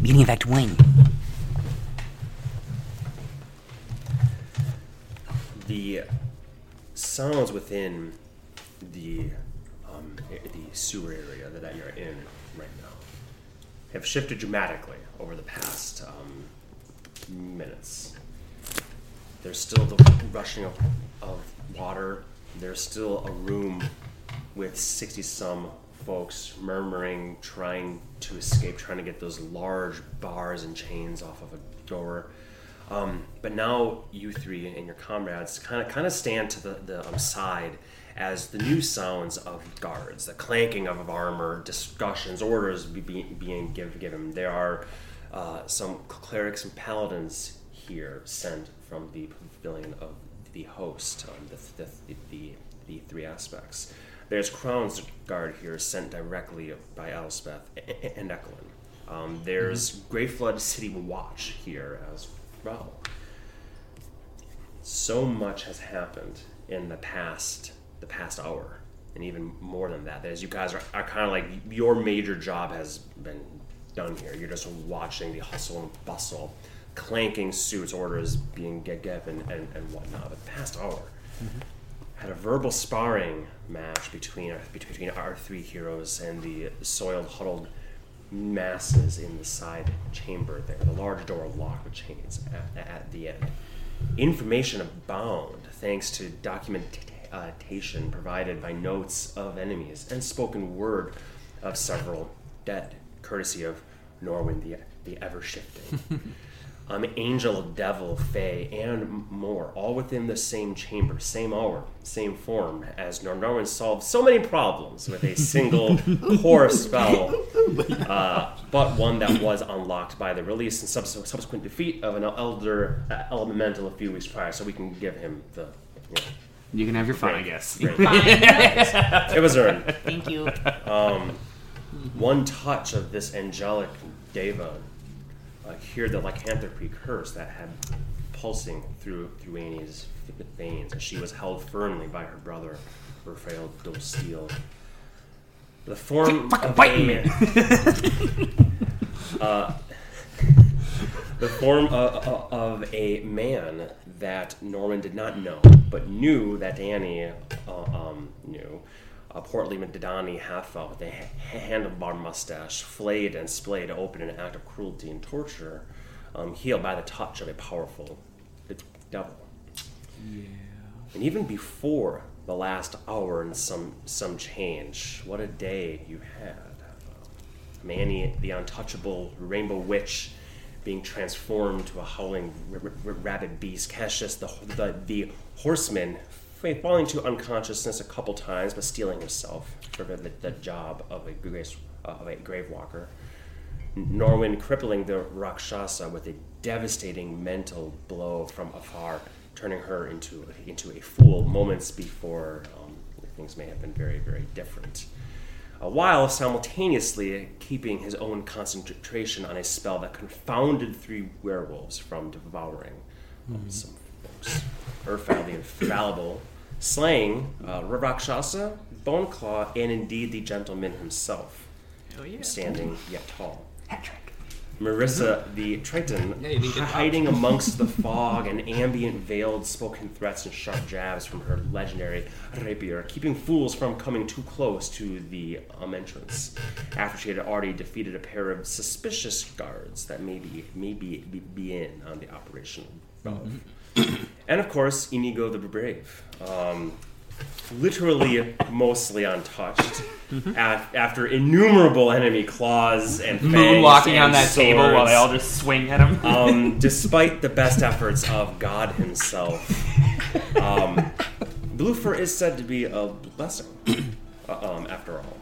Meaning effect wing. The sounds within the um, the sewer area that you're in right now have shifted dramatically over the past um, minutes. There's still the rushing of, of water. There's still a room with 60 some folks murmuring, trying to escape, trying to get those large bars and chains off of a door. Um, but now you three and your comrades kind of kind of stand to the, the um, side as the new sounds of guards, the clanking of armor, discussions, orders be, be, being give, given. There are uh, some clerics and paladins here sent from the pavilion of the host, um, the, the, the, the, three aspects. There's Crown's guard here sent directly by Elspeth and Eklund. Um, there's mm-hmm. Greyflood City Watch here as well. So much has happened in the past the past hour, and even more than that. As you guys are, are kind of like your major job has been done here. You're just watching the hustle and bustle, clanking suits, orders being given, and, and whatnot. The past hour mm-hmm. Had a verbal sparring match between our, between our three heroes and the soiled, huddled masses in the side chamber there. The large door locked with chains at, at the end. Information abound thanks to documentation provided by notes of enemies and spoken word of several dead, courtesy of Norwin the, the ever shifting. um, angel, devil, fae, and more, all within the same chamber, same hour, same form, as Nornorwin solved so many problems with a single core spell, uh, but one that was unlocked by the release and subsequent defeat of an elder uh, elemental a few weeks prior, so we can give him the. You, know, you can have your fun, I guess. it was earned. Thank you. Um, one touch of this angelic deva uh, hear the lycanthropy curse that had pulsing through through Annie's veins as she was held firmly by her brother, Raphael Dosteel. The form of a, uh, the form of, of, a man that Norman did not know, but knew that Annie uh, um, knew a portly Madani half with a handlebar mustache, flayed and splayed open in an act of cruelty and torture, um, healed by the touch of a powerful devil. Yeah. And even before the last hour and some some change, what a day you had. Manny, the untouchable rainbow witch, being transformed to a howling r- r- rabid beast. Cassius, the, the, the horseman, falling to unconsciousness a couple times, but steeling himself for the, the job of a, grave, uh, of a grave walker. Norwin crippling the Rakshasa with a devastating mental blow from afar, turning her into, into a fool moments before um, things may have been very, very different. Uh, while simultaneously keeping his own concentration on a spell that confounded three werewolves from devouring um, mm-hmm. some folks. Urfal the Infallible, slaying uh, Rakshasa, Boneclaw, and indeed the gentleman himself, yeah. standing yet tall. Hat. Marissa the Triton, Yeah, hiding amongst the fog and ambient veiled spoken threats and sharp jabs from her legendary rapier, keeping fools from coming too close to the um, entrance. After she had already defeated a pair of suspicious guards that maybe maybe be, be in on the operation above. and of course, Inigo the Brave. Um, literally mostly untouched af- after innumerable enemy claws and fangs Moonwalking and on that swords. table while they all just swing at him. um, despite the best efforts of God Himself. Um, Blue fur is said to be a blessing, uh, um, after all.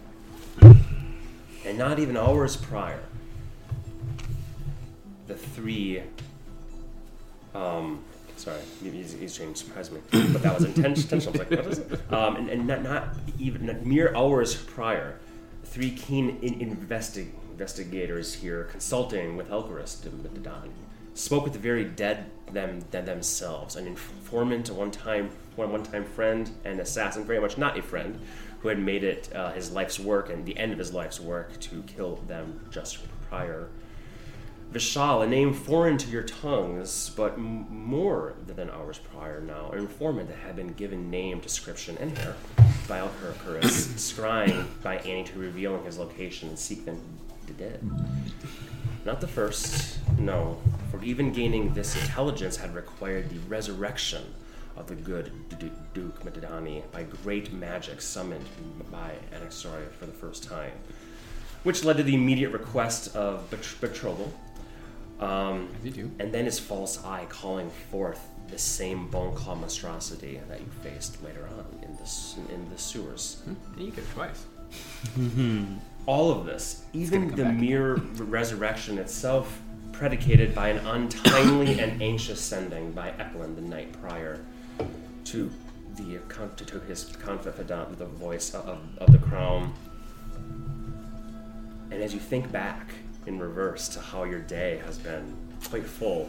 And not even hours prior, the three um, Sorry, he's, he's changed surprised me, but that was intentional. I was like, what is it? Um, and, and not, not even not mere hours prior, three keen in, investi- investigators here consulting with Elkarist and with Don spoke with the very dead them, them themselves, an informant, a one-time one one-time friend, and assassin, very much not a friend, who had made it uh, his life's work and the end of his life's work to kill them just prior Vishal, a name foreign to your tongues, but m- more than hours prior now, an informant that had been given name, description, and hair by Alcurcurus, scrying by Annie to revealing his location and seek them the dead. Not the first, no, for even gaining this intelligence had required the resurrection of the good D- Duke Medidani by great magic summoned by Anaxoria for the first time, which led to the immediate request of bet- betrothal. Um, you do. and then his false eye calling forth the same bone claw monstrosity that you faced later on in the, in the sewers. You get it twice. All of this, even the mere resurrection itself, predicated by an untimely and anxious sending by Eklund the night prior to the to his confidant, the voice of, of the crown. And as you think back in reverse to how your day has been quite full,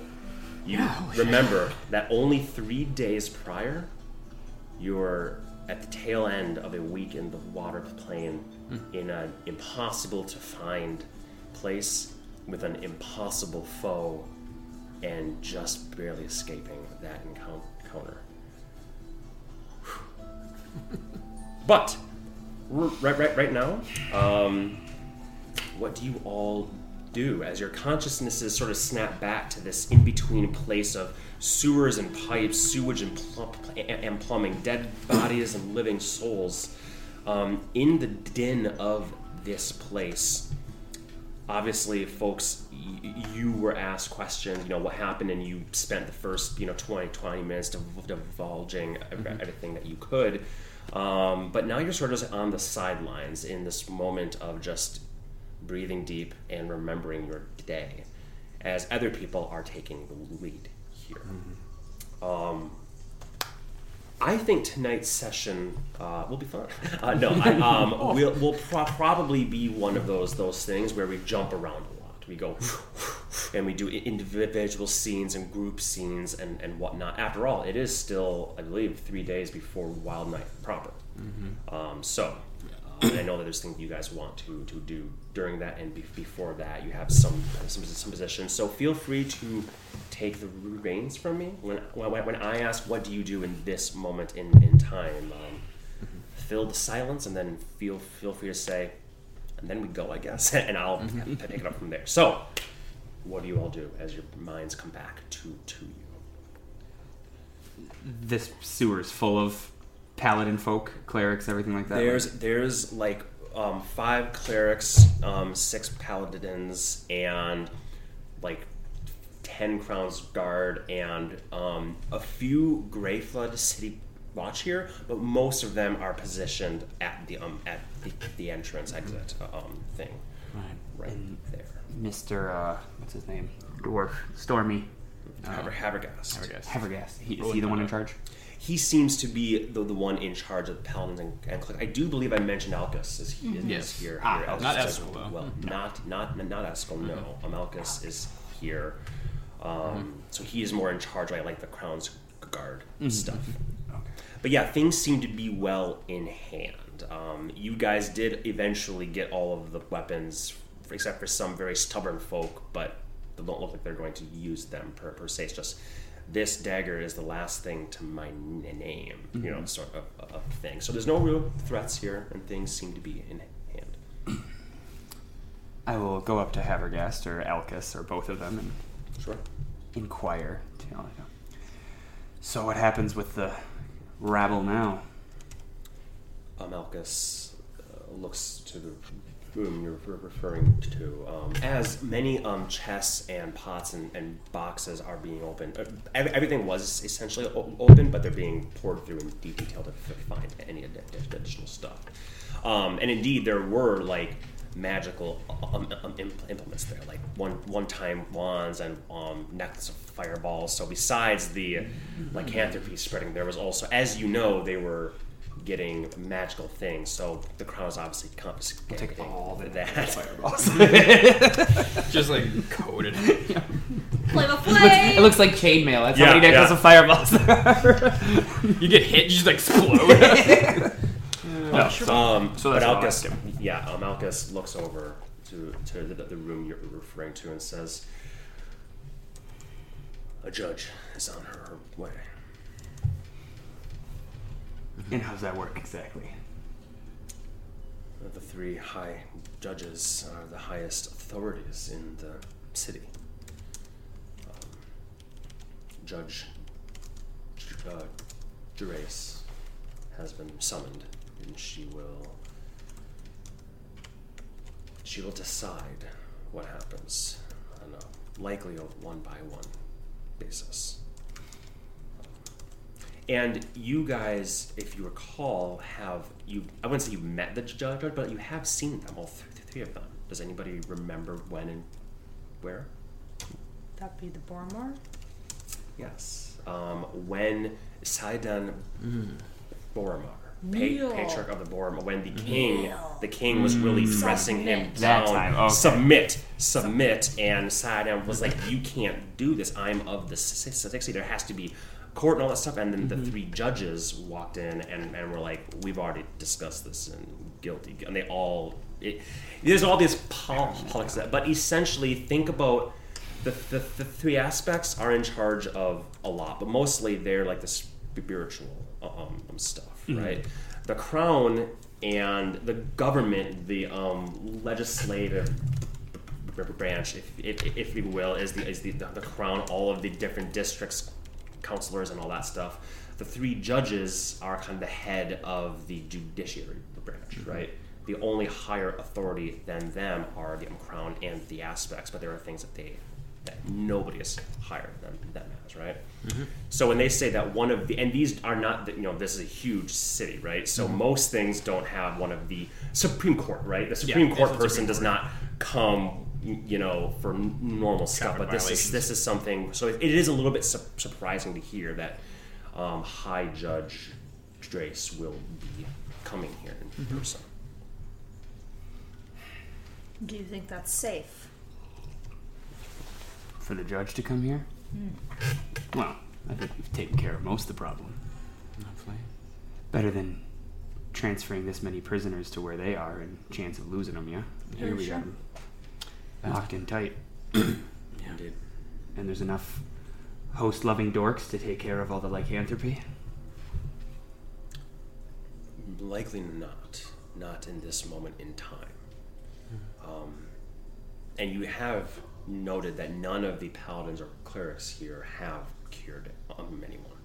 you Yeah, shit. remember that only three days prior, you were at the tail end of a week in the water plane in an impossible to find place with an impossible foe and just barely escaping that encounter. but r- right, right, right now, um, what do you all do as your consciousnesses sort of snap back to this in between place of sewers and pipes, sewage and, and plumbing, dead bodies and living souls? Um, in the din of this place, obviously, folks, y- you were asked questions, you know, what happened, and you spent the first, you know, 20, 20 minutes div- divulging ev- everything that you could. Um, but now you're sort of on the sidelines in this moment of just breathing deep and remembering your day as other people are taking the lead here. Um, I think tonight's session uh, will be fun. Uh, no, I, um, we'll, we'll pro- probably be one of those those things where we jump around a lot. We go and we do individual scenes and group scenes and, and whatnot. After all, it is still, I believe, three days before Wild Night proper. Um, so, I know that there's things you guys want to, to do during that and be, before that. You have some, some some positions, so feel free to take the reins from me when when, when I ask what do you do in this moment in, in time. Um, Fill the silence, and then feel feel free to say, and then we go, I guess, and I'll p- pick it up from there. So, what do you all do as your minds come back to to you? This sewer is full of paladin folk, clerics, everything like that. There's there's like um, five clerics, um, six paladins, and like ten crowns guard, and um, a few Grey Flood city watch here, but most of them are positioned at the um at the, the entrance exit uh, um thing Right. right there. Mr. Uh, what's his name? Dwarf. Stormy. Haver, Havergast. I guess. Havergast. He, is Rolling he the one in up. charge? He seems to be the, the one in charge of the paladins and, and clerics. I do believe I mentioned Alcus is, he, is Yes. here. Ah, here not Eskel, though. Well, not not not Eskel. No, um, Alcus is here. Um, So he is more in charge, right, like the crown's guard stuff. But yeah, things seem to be well in hand. Um, you guys did eventually get all of the weapons, except for some very stubborn folk, but they don't look like they're going to use them per, per se. It's just this dagger is the last thing to my name, you know, sort of, of thing. So there's no real threats here, and things seem to be in hand. I will go up to Havergast or Alcus or both of them and Sure. inquire. So what happens with the rabble now? um, Malchus uh, looks to the room you're referring to. Um, as many um, chests and pots and, and boxes are being opened, uh, everything was essentially open, but they're being poured through in detail to find any ad- ad- additional stuff. Um, and indeed, there were like magical um, um, implements there, like one one-time wands and um, necklace of fireballs. So besides the lycanthropy spreading, there was also, as you know, they were getting magical things. So the crown is obviously confiscating take all the that. Fireballs. Just like coated. Flame of It looks, flame! it looks like chainmail. That's Yeah, how many necklaces yeah. of fireballs there are. You get hit, you just explode. No, so, Um, so but that's all I Alcus, do. yeah, um, Alcus looks over to to the, the room you're referring to and says, "A judge is on her way." And how does that work exactly? The three high judges are the highest authorities in the city. Um, Judge uh, has been summoned, and she will. She will decide what happens on a likely one by one basis. And you guys, if you recall, have you? I wouldn't say you met the judge, but you have seen them, all th- three of them. Does anybody remember when and where? That'd be the Boromar? Yes. Um, when Sidon Boromar, pa- patriarch of the Boromar, when the king, the king was really pressing him Submit. That down, time, okay. submit, submit, and Sidon was like, "You can't do this. I'm of the si- si- sixty. There has to be." Court and all that stuff, and then the three judges walked in and, and were like, "We've already discussed this and guilty," and they all it, there's all these pol- politics, that, but essentially, think about the, the, the three aspects are in charge of a lot, but mostly they're like the spiritual um, um, stuff, right? The crown and the government, the um, legislative branch, if, if, if you will, is the is the, the crown. All of the different districts, counselors, and all that stuff. The three judges are kind of the head of the judiciary branch, mm-hmm. right? The only higher authority than them are the crown and the aspects, but there are things that they that nobody is higher than them as, right? Mm-hmm. So when they say that one of the and these are not the, you know this is a huge city, right? So mm-hmm. most things don't have one of the Supreme Court, right? The Supreme it's Court person Supreme does Court. not come you know for normal stuff, Traffic but this is this is something. So it, it is a little bit su- surprising to hear that um, High Judge Drace will be coming here in person. Do you think that's safe? For the judge to come here? Well, I think we've taken care of most of the problem. Hopefully. Better than transferring this many prisoners to where they are and chance of losing them, yeah? Here Very we sure. got 'em locked in tight. yeah. Indeed. And there's enough host loving dorks to take care of all the lycanthropy. Likely not. Not in this moment in time. Um, and you have noted that none of the paladins or clerics here have cured um, anyone.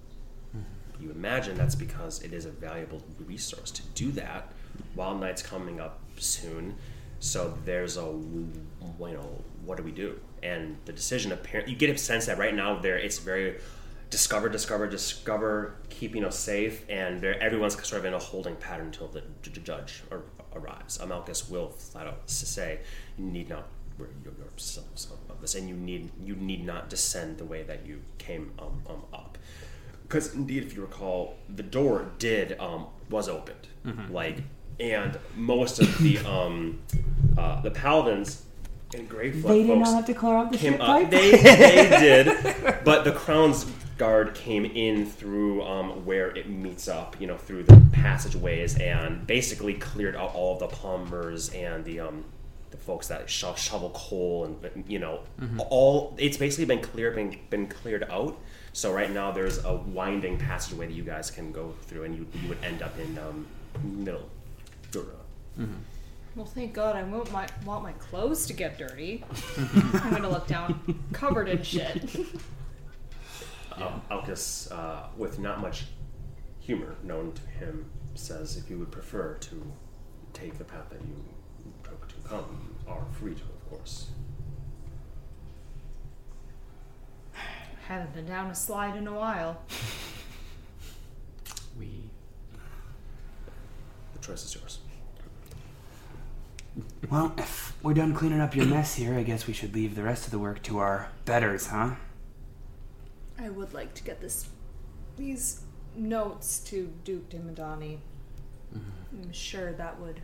You imagine that's because it is a valuable resource to do that. Wild Night's coming up soon, so there's a you know what do we do? And the decision apparent you get a sense that right now there it's very discover, discover, discover, keeping us safe, and there, everyone's sort of in a holding pattern until the judge ar- arrives. Amalcus will flat out say, "You need not worry yourselves of this, and you need you need not descend the way that you came um, um, up." Because indeed, if you recall, the door did um, was opened, like, and most of the um, uh, the paladins and Greyflood folks not have to clear out the came up. They, they did, but the crown's guard came in through um, where it meets up, you know, through the passageways, and basically cleared out all of the plumbers and the um, the folks that sho- shovel coal and you know all. It's basically been cleared, been, been cleared out. So right now there's a winding passageway that you guys can go through, and you you would end up in um, middle. Dura. Well, thank God I won't my, want my clothes to get dirty. I'm gonna look down, covered in shit. Um, Alcus, uh, with not much humor known to him, says if you would prefer to take the path that you took to come, you are free to, of course. Haven't been down a slide in a while. We The choice is yours. Well, if we're done cleaning up your mess here, I guess we should leave the rest of the work to our betters, huh? I would like to get this, these notes to Duke Dimadani. Mm-hmm. I'm sure that would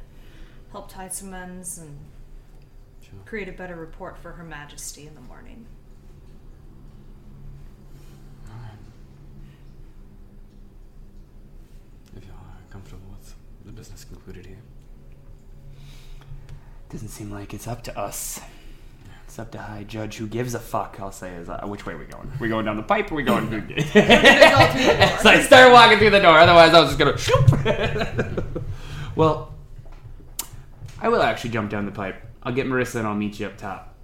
help tie some ends and Sure. create a better report for Her Majesty in the morning. If y'all are comfortable with the business concluded here. Doesn't seem like it's up to us. It's up to High Judge who gives a fuck, I'll say. Is uh, Which way are we going? Are we going down the pipe or are we going through Gonna go through the door. So I start walking through the door, otherwise I was just gonna shoop. well, I will actually jump down the pipe. I'll get Marissa and I'll meet you up top.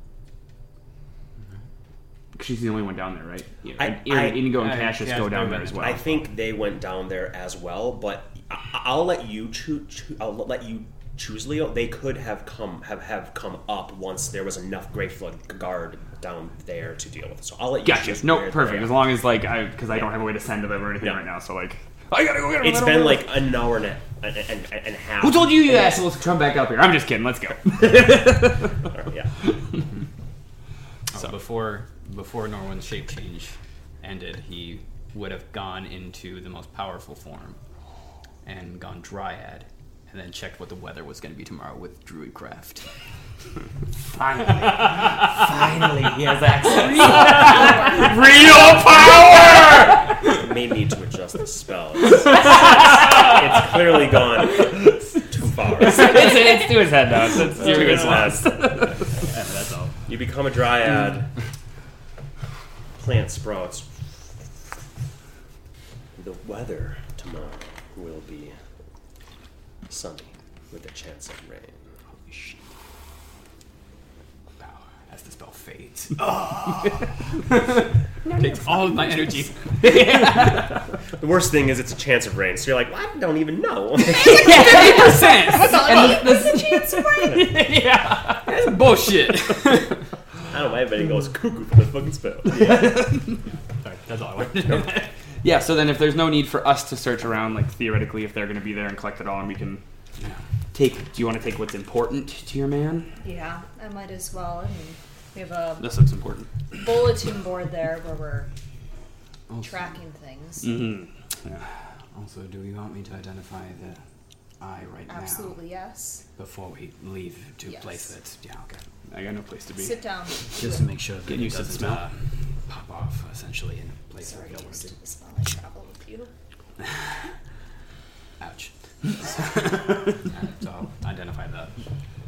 She's the only one down there, right? Yeah, I- and I- Inigo and I- Cassius yeah, go down there as well. I think they went down there as well, but I- I'll let you choose. I'll let you choose, Leo. They could have come have have come up once there was enough Grey Flood guard down there to deal with. it. So I'll let you Gotcha. choose. No, where perfect. As long as like I, because I don't have a way to send them or anything Yeah. right now. So like, I gotta go get them. It's been like an hour and a, and, and, and half. Who told you you assholes to come back up here? I'm just kidding. Let's go. Yeah. Oh, so before before Norwin's shape change ended, he would have gone into the most powerful form and gone Dryad, and then checked what the weather was going to be tomorrow with Druidcraft. Finally, finally, he has access. Real power. May need to adjust the spell. It's, it's clearly gone too far. it's, it's to his head now. It's, it's to To his his last. that's all. You become a dryad. Plant sprouts. The weather tomorrow will be sunny with a chance of rain. Holy shit. Power as the spell fades. Ah. Takes all of my energy. The worst thing is it's a chance of rain, so you're like, well, I don't even know. percent. And this, this, Chance of rain. yeah. That's bullshit. I don't know, why everybody goes cuckoo for the fucking spell. Sorry, that's all I wanted to know. Yeah. So then, if there's no need for us to search around, like theoretically, if they're going to be there and collect it all, and we can take. Do you want to take what's important to your man? Yeah, I might as well. I mean, we have a This looks important. bulletin board there where we're tracking things. Mm-hmm. Yeah. Also, do you want me to identify the eye right now? Absolutely, yes. now before we leave to Yes. place it? Yeah, okay. I got no place to be. Sit down. Just to make sure that Get it used to the doesn't smell. uh, pop off, essentially, in a place Sorry, I we don't want to. to the smell. I travel with you. Ouch. So I'll identify the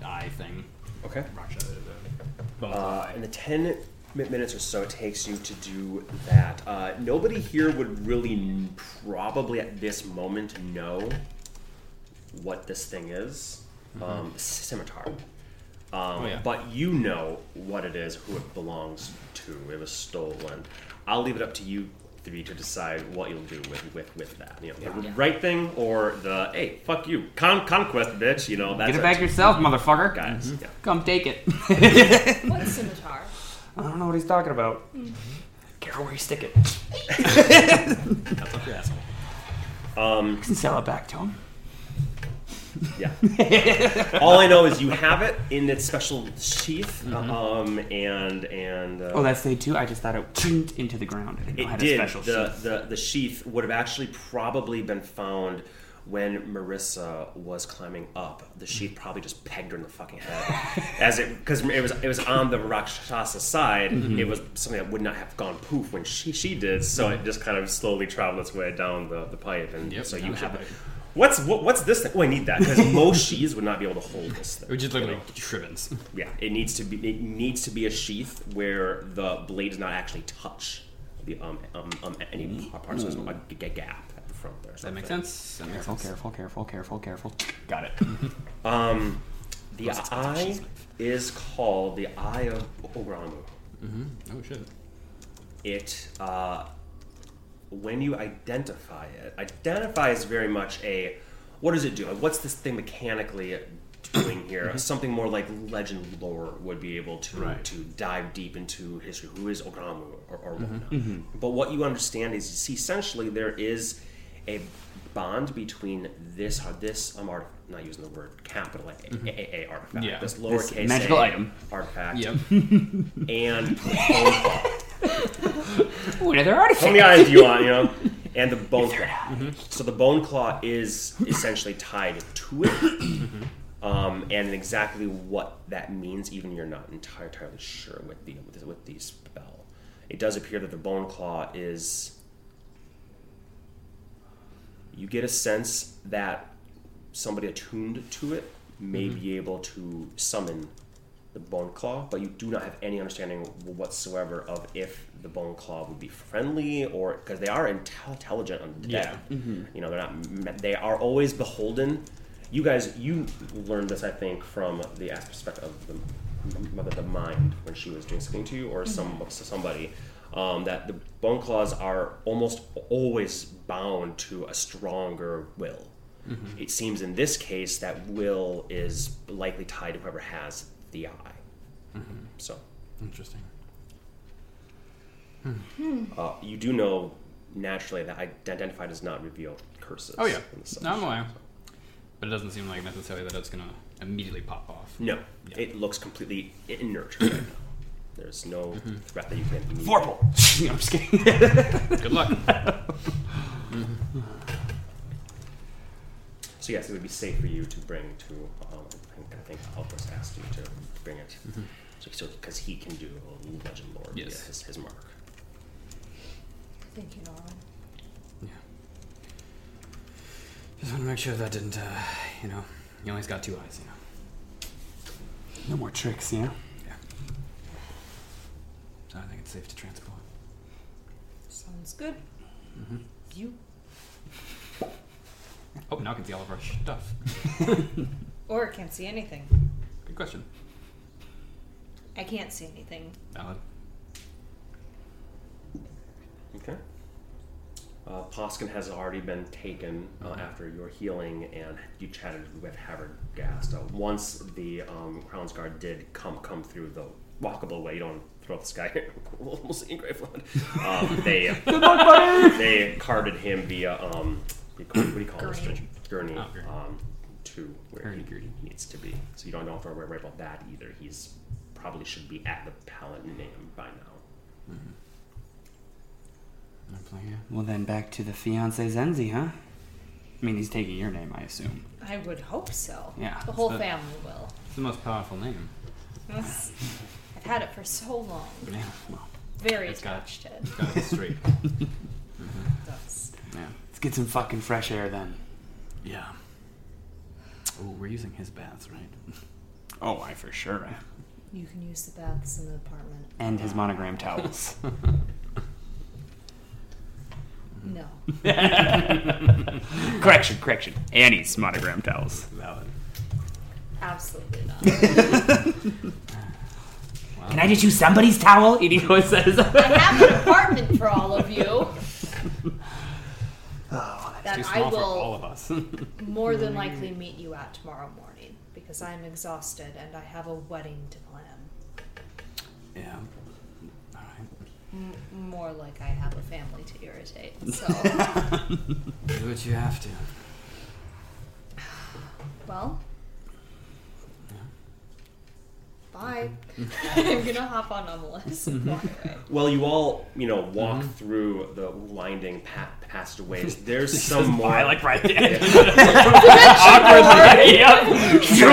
eye thing. Okay. Raksha, the bone Uh, in the 10 mi- minutes or so it takes you to do that, uh, nobody here would really n- probably at this moment know what this thing is. Um, scimitar. Um, Oh, yeah. But you know what it is, who it belongs to. It was stolen. I'll leave it up to you three to decide what you'll do with with, with that. You know, the right thing or the hey, fuck you, Con- conquest, bitch. You know, that's Get it back to yourself, motherfucker. guys. Yeah. Come take it. What scimitar? I don't know what he's talking about. Care where you stick it. That's up your asshole. Um, You can sell it back to him. Yeah. All I know is you have it in its special sheath, um, and and uh, Oh, that's stayed too. I just thought it chinked into the ground. I didn't know it it had did. a special The, sheath. the the sheath would have actually probably been found when Marissa was climbing up. The sheath probably just pegged her in the fucking head, as it because it was it was on the Rakshasa side. It was something that would not have gone poof when she she did. So it just kind of slowly traveled its way down the, the pipe, and Yep, so you down the have it. pipe. What's what, what's this thing? Oh, I need that because most sheaths would not be able to hold this thing. It would just look know? like shrivens. Yeah, it needs to be it needs to be a sheath where the blade does not actually touch the um um, um any part, part so there's a g- g- gap at the front there. Does that make sense? That makes Careful, sense. careful, careful, careful, careful. Got it. Um, the Plus it's got a eye sheath. is called the Eye of Oramu. Oh shit. It uh, when you identify it, identify is very much a what does it do? What's this thing mechanically doing here? Mm-hmm. Something more like legend lore would be able to Right. to dive deep into history. Who is Ogramu or, or mm-hmm. whatnot? Mm-hmm. But what you understand is, you see, essentially there is a bond between this uh, this um, art, not using the word capital A, a, a, a artifact, Yeah. this This lowercase magical item. artifact, Yep. and. Ooh, another How many artifact. eyes do you want, you know? And the bone claw. So the bone claw is essentially tied to it. Um, and exactly what that means, even you're not entire, entirely sure with the with, with the spell. It does appear that the bone claw is. You get a sense that somebody attuned to it may be able to summon the Bone Claw, but you do not have any understanding whatsoever of if the Bone Claw would be friendly or because they are intel- intelligent undead. Yeah. Mm-hmm. You know, they're not. They are always beholden. You guys, you learned this, I think, from the aspect of the, of the mind when she was doing something to you, or some mm-hmm. somebody. Um, that the bone claws are almost always bound to a stronger will. Mm-hmm. It seems in this case that will is likely tied to whoever has the eye. Mm-hmm. So Interesting. Hmm. uh, you do know naturally that identify does not reveal curses. Oh yeah, and such. no, I'm aware. But it doesn't seem like necessarily that it's gonna immediately pop off. No, Yeah. it looks completely inert. right now. There's no mm-hmm. threat that you can. immediately- Vorpal. I'm just kidding. Good luck. Mm-hmm. So yes, it would be safe for you to bring to. Um, I think I think Alphys asked you to bring it, so so because he can do a little Legend Lore. via Yes. his, his mark. Thank you, Norwin. Yeah. Just want to make sure that didn't, uh, you know, he only's got two eyes, you know. No more tricks, yeah. Yeah. So I think it's safe to transport. Sounds good. You Oh, now I can see all of our stuff. or can't see anything. Good question. I can't see anything. Valid. Okay. Uh, Poskin has already been taken uh, after your healing, and you chatted with Havergast. Uh, once the um, Crown's Guard did come come through the walkable way, you don't throw up the sky, almost in Grave Flood. Um, they they carted him via um, what do you call, what do you call this? Gurney. Gurney. Oh, gurney. Um, to where Gurney, he gurney. needs to be. So you don't have to worry about that either. He's probably should be at the Paladin name by now. I'm playing it. Well, then back to the fiance Zenzi, huh? I mean, he's taking your name, I assume. I would hope so. Yeah. The whole So- family will. It's the most powerful name. That's- I've had it for so long. Yeah. Well, Very It's got- attached to it. it's got it straight. That's- Yeah. Let's get some fucking fresh air then. yeah. Oh, we're using his baths, right? Oh, I for sure. You can use the baths in the apartment. And his monogram towels. No. correction, correction. Annie's monogram towels. Valid. Absolutely not. Can I just use somebody's towel? Inigo says. I have an apartment for all of you. That Too I small for all will of us. more than mm-hmm. likely meet you at tomorrow morning because I'm exhausted and I have a wedding to plan. yeah. All right. M- more like I have a family to irritate. So, Do what you have to. well, bye. I'm gonna hop on Anomalous and walk away. Well, you all, you know, walk mm-hmm. through the winding pa- passageways. There's some more. I like right there.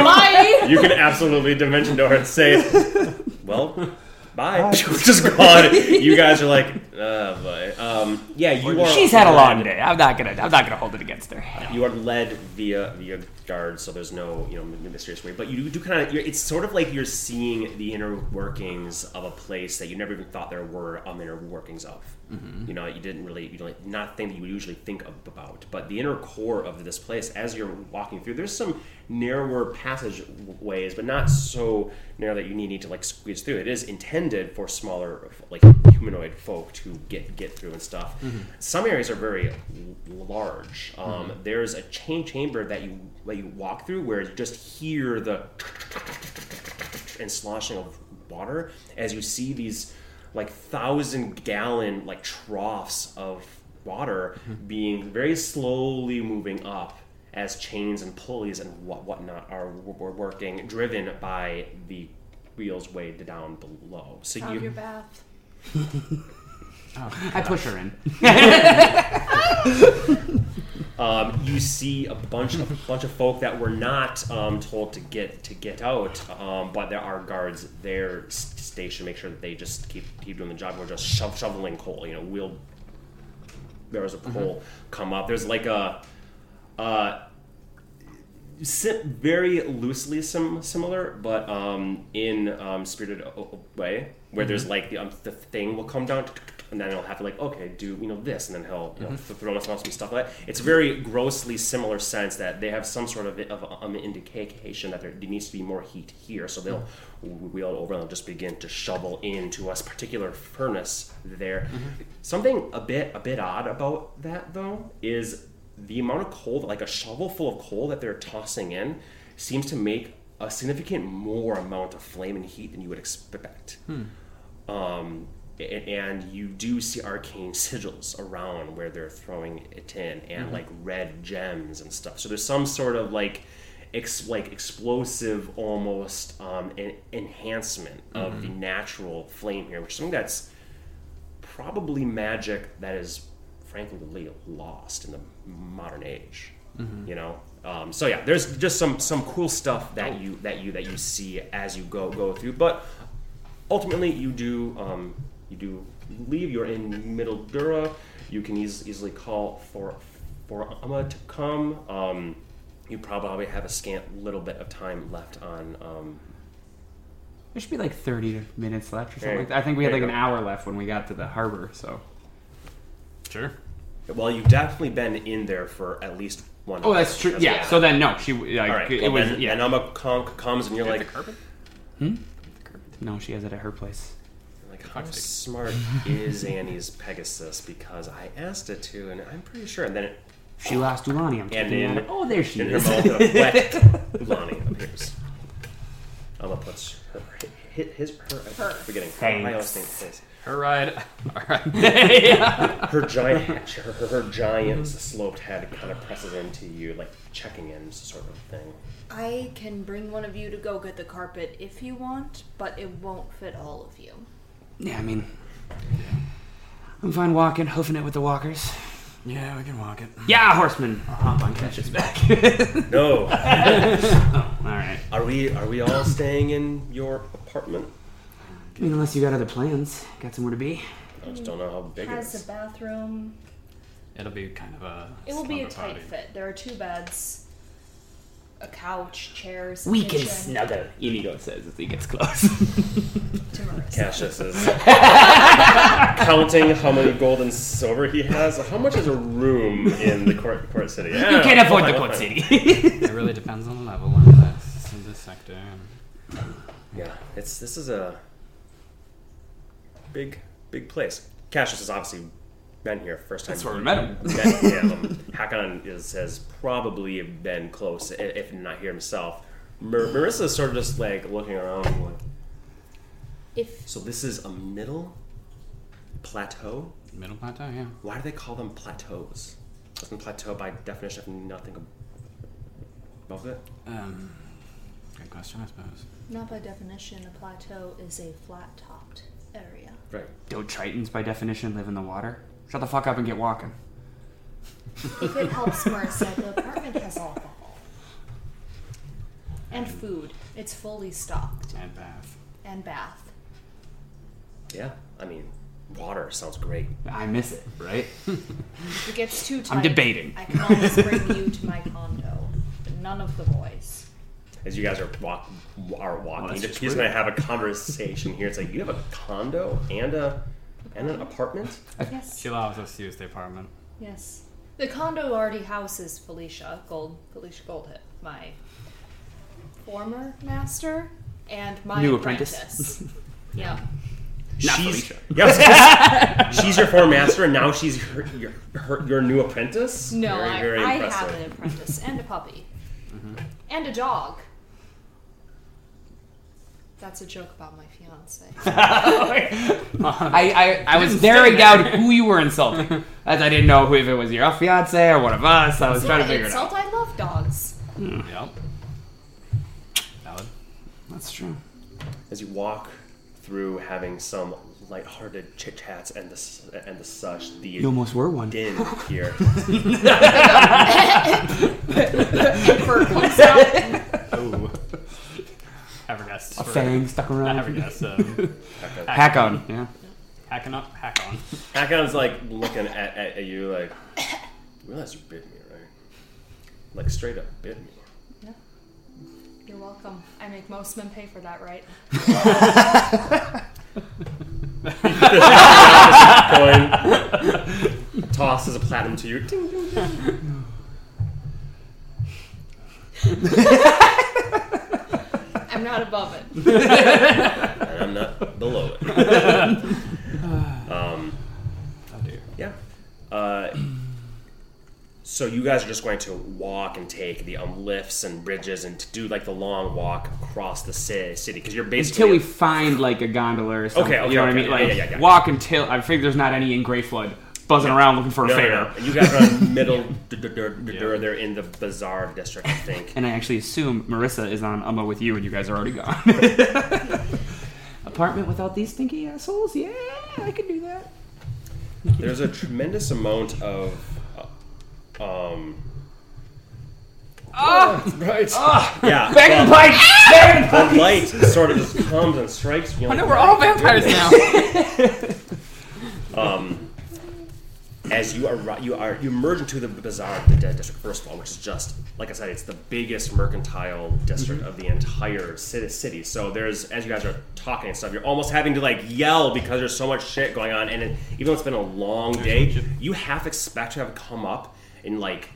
Bye. you can absolutely dimension door and say, "Well, bye." bye. Just gone. You guys are like, "Uh, boy." Um, yeah, you are. She's had a long day. I'm not gonna. I'm not gonna hold it against her. You are led via via guards, so there's no you know mysterious way. But you do kind of. It's sort of like you're seeing the inner workings of a place that you never even thought there were um, inner workings of. Mm-hmm. You know, you didn't really, you know, not thing that you would usually think of, about. But the inner core of this place, as you're walking through, there's some narrower passageways, but not so narrow that you need, need to like squeeze through. It is intended for smaller, like humanoid folk to get get through and stuff. Mm-hmm. Some areas are very large. Um, mm-hmm. There's a chain chamber that you that you walk through where you just hear the and sloshing of water as you see these like thousand gallon like troughs of water hmm. being very slowly moving up as chains and pulleys and what whatnot are w- working, driven by the wheels weighed down below. So you Have you your bath. I push her in. um, you see a bunch of bunch of folk that were not um, told to get to get out, um, but there are guards there stationed. Make sure that they just keep keep doing the job. We're just shov- shoveling coal. You know, wheel. There was a pole come up. There's like a. Uh, si- very loosely sim- similar, but um, in um, spirited way, where there's like the, um, the thing will come down, and then he'll have to like okay do you know this, and then he'll you know, th- throw us some stuff like that. It's very grossly similar sense that they have some sort of, of um, indication that there needs to be more heat here, so they'll wheel it over and they'll just begin to shovel into a particular furnace there. Something a bit a bit odd about that though is the amount of coal, like a shovel full of coal that they're tossing in, seems to make a significant more amount of flame and heat than you would expect. Um, a- and you do see arcane sigils around where they're throwing it in, and like red gems and stuff. So there's some sort of like, ex- like explosive almost um, en- enhancement of the natural flame here, which is something that's probably magic that is frankly lost in the modern age you know? Um, so yeah there's just some some cool stuff that you that you that you see as you go go through but ultimately you do um, you do leave you're in middle dura you can eas- easily call for for Amma to come um, you probably have a scant little bit of time left on um, There should be like 30 minutes left or something There- like that. I think we had like an hour left when we got to the harbor, so. Sure. well you've definitely been in there for at least one Oh, hour, that's true. because- Yeah, so then no, she like all right it well, was then, yeah. and Amma com- comes and you're Like like the carpet. no, she has it at her place. Like, how smart is Annie's Pegasus? Because I asked it to, and I'm pretty sure. And then it, She lost Ulani. I'm And taking in- it. Oh, there she in her is. mouth, a wet Ulani appears. Alma puts her, his, his her, Her. I'm forgetting. Thanks. I always think face. Her ride. All right. Her giant, her, her, her giant sloped head kind of presses into you, like checking in, sort of thing. I can bring one of you to go get the carpet if you want, but it won't fit all of you. Yeah, I mean, I'm fine walking, hoofing it with the walkers. yeah, we can walk it. Yeah, horseman. I'll hop on Cassius back. No, oh, all right. are we are we all staying in your apartment? I mean, unless you got other plans, got somewhere to be. I just don't know how big it Has is. a bathroom. It'll be kind of a. It will be a slumber tight party. fit. There are two beds, a couch, chairs. a We can snuggle. Inigo says as he gets close. To Marissa. Cassius is uh, counting how many gold and silver he has. How much is a room in the court, court city? you can't afford the court city. It really depends on the level in this in this sector. Yeah, it's this is a big, big place. Cassius is obviously been here first time. That's where we met him. Met him. Hakon is has probably been close, if not here himself. Mar- Marissa is sort of just like looking around, like, If so this is a middle plateau. Middle plateau, yeah. Why do they call them plateaus? Doesn't plateau by definition have nothing above it? Um, good question, I suppose. not by definition, a plateau is a flat-topped area. Right. Don't Tritons, by definition, live in the water? Shut the fuck up and get walking. If it helps Marissa, the apartment has alcohol and food. It's fully stocked And bath. and bath. Yeah. I mean, water sounds great. I miss it, right? If it gets too tight, I'm debating. I can always bring you to my condo, but none of the boys. As you guys are walk are walking, oh, that's he's just he's gonna have a conversation here. It's like you have a condo and a and an apartment. Yes. She allows us to use the apartment. Yes. The condo already houses Felicia Gold, Felicia Goldhip, my former master and my New apprentice. apprentice. yeah. Not she's Felicia. yeah, I was gonna say, she's your former master, and now she's her, your, her, your new apprentice. No, very, I, very I impressive. have an apprentice and a puppy. Mm-hmm. And a dog. That's a joke about my fiance. I, I, I was narrowing down who you were insulting. As I didn't know who, if it was your fiance or one of us. I was So trying to I figure it insult, out. I love dogs. Hmm. Yep. Valid. That's true. As you walk through, having some lighthearted chit chats and the s- and the such, the You almost were one. din here. Fur comes out. Oh. Ever? A fang stuck I around. never guessed. Um, Hack on. Yeah. hacking up, hack on. Hakon's like looking at, at, at you like, you realize you bit me, right? Like straight up bit me. Yeah. You're welcome. I make most men pay for that, right? Coin tosses a platinum to you. Ding, ding, ding. I'm not above it. And I'm not below it. um, Oh dear. yeah. Uh, so you guys are just going to walk and take the um, lifts and bridges and to do like the long walk across the ci- city because you're basically Until we find like a gondola or something. Okay, okay, you know what I okay. mean? Yeah, Like yeah, yeah, yeah. walk until I figure there's not any in Grey Flood buzzing around looking for a No, no, fair. no. And you guys are in the middle. d- d- d- d- Yeah. They're in the bazaar district, I think. And I actually assume Marissa is on Umma with you and you guys are already gone. Apartment without these stinky assholes? Yeah, I can do that. There's a tremendous amount of. uh, Um, Ah! right. yeah. Bang the well, pipe! Bang the the light sort of just comes and strikes you. I know we're all vampires now. Um, as you are you are you merge into the bazaar of the dead district first of all, which is just like I said, it's the biggest mercantile district of the entire city. City. So there's as you guys are talking and stuff, you're almost having to like yell because there's so much shit going on, and it, even though it's been a long day, you half expect to have come up in like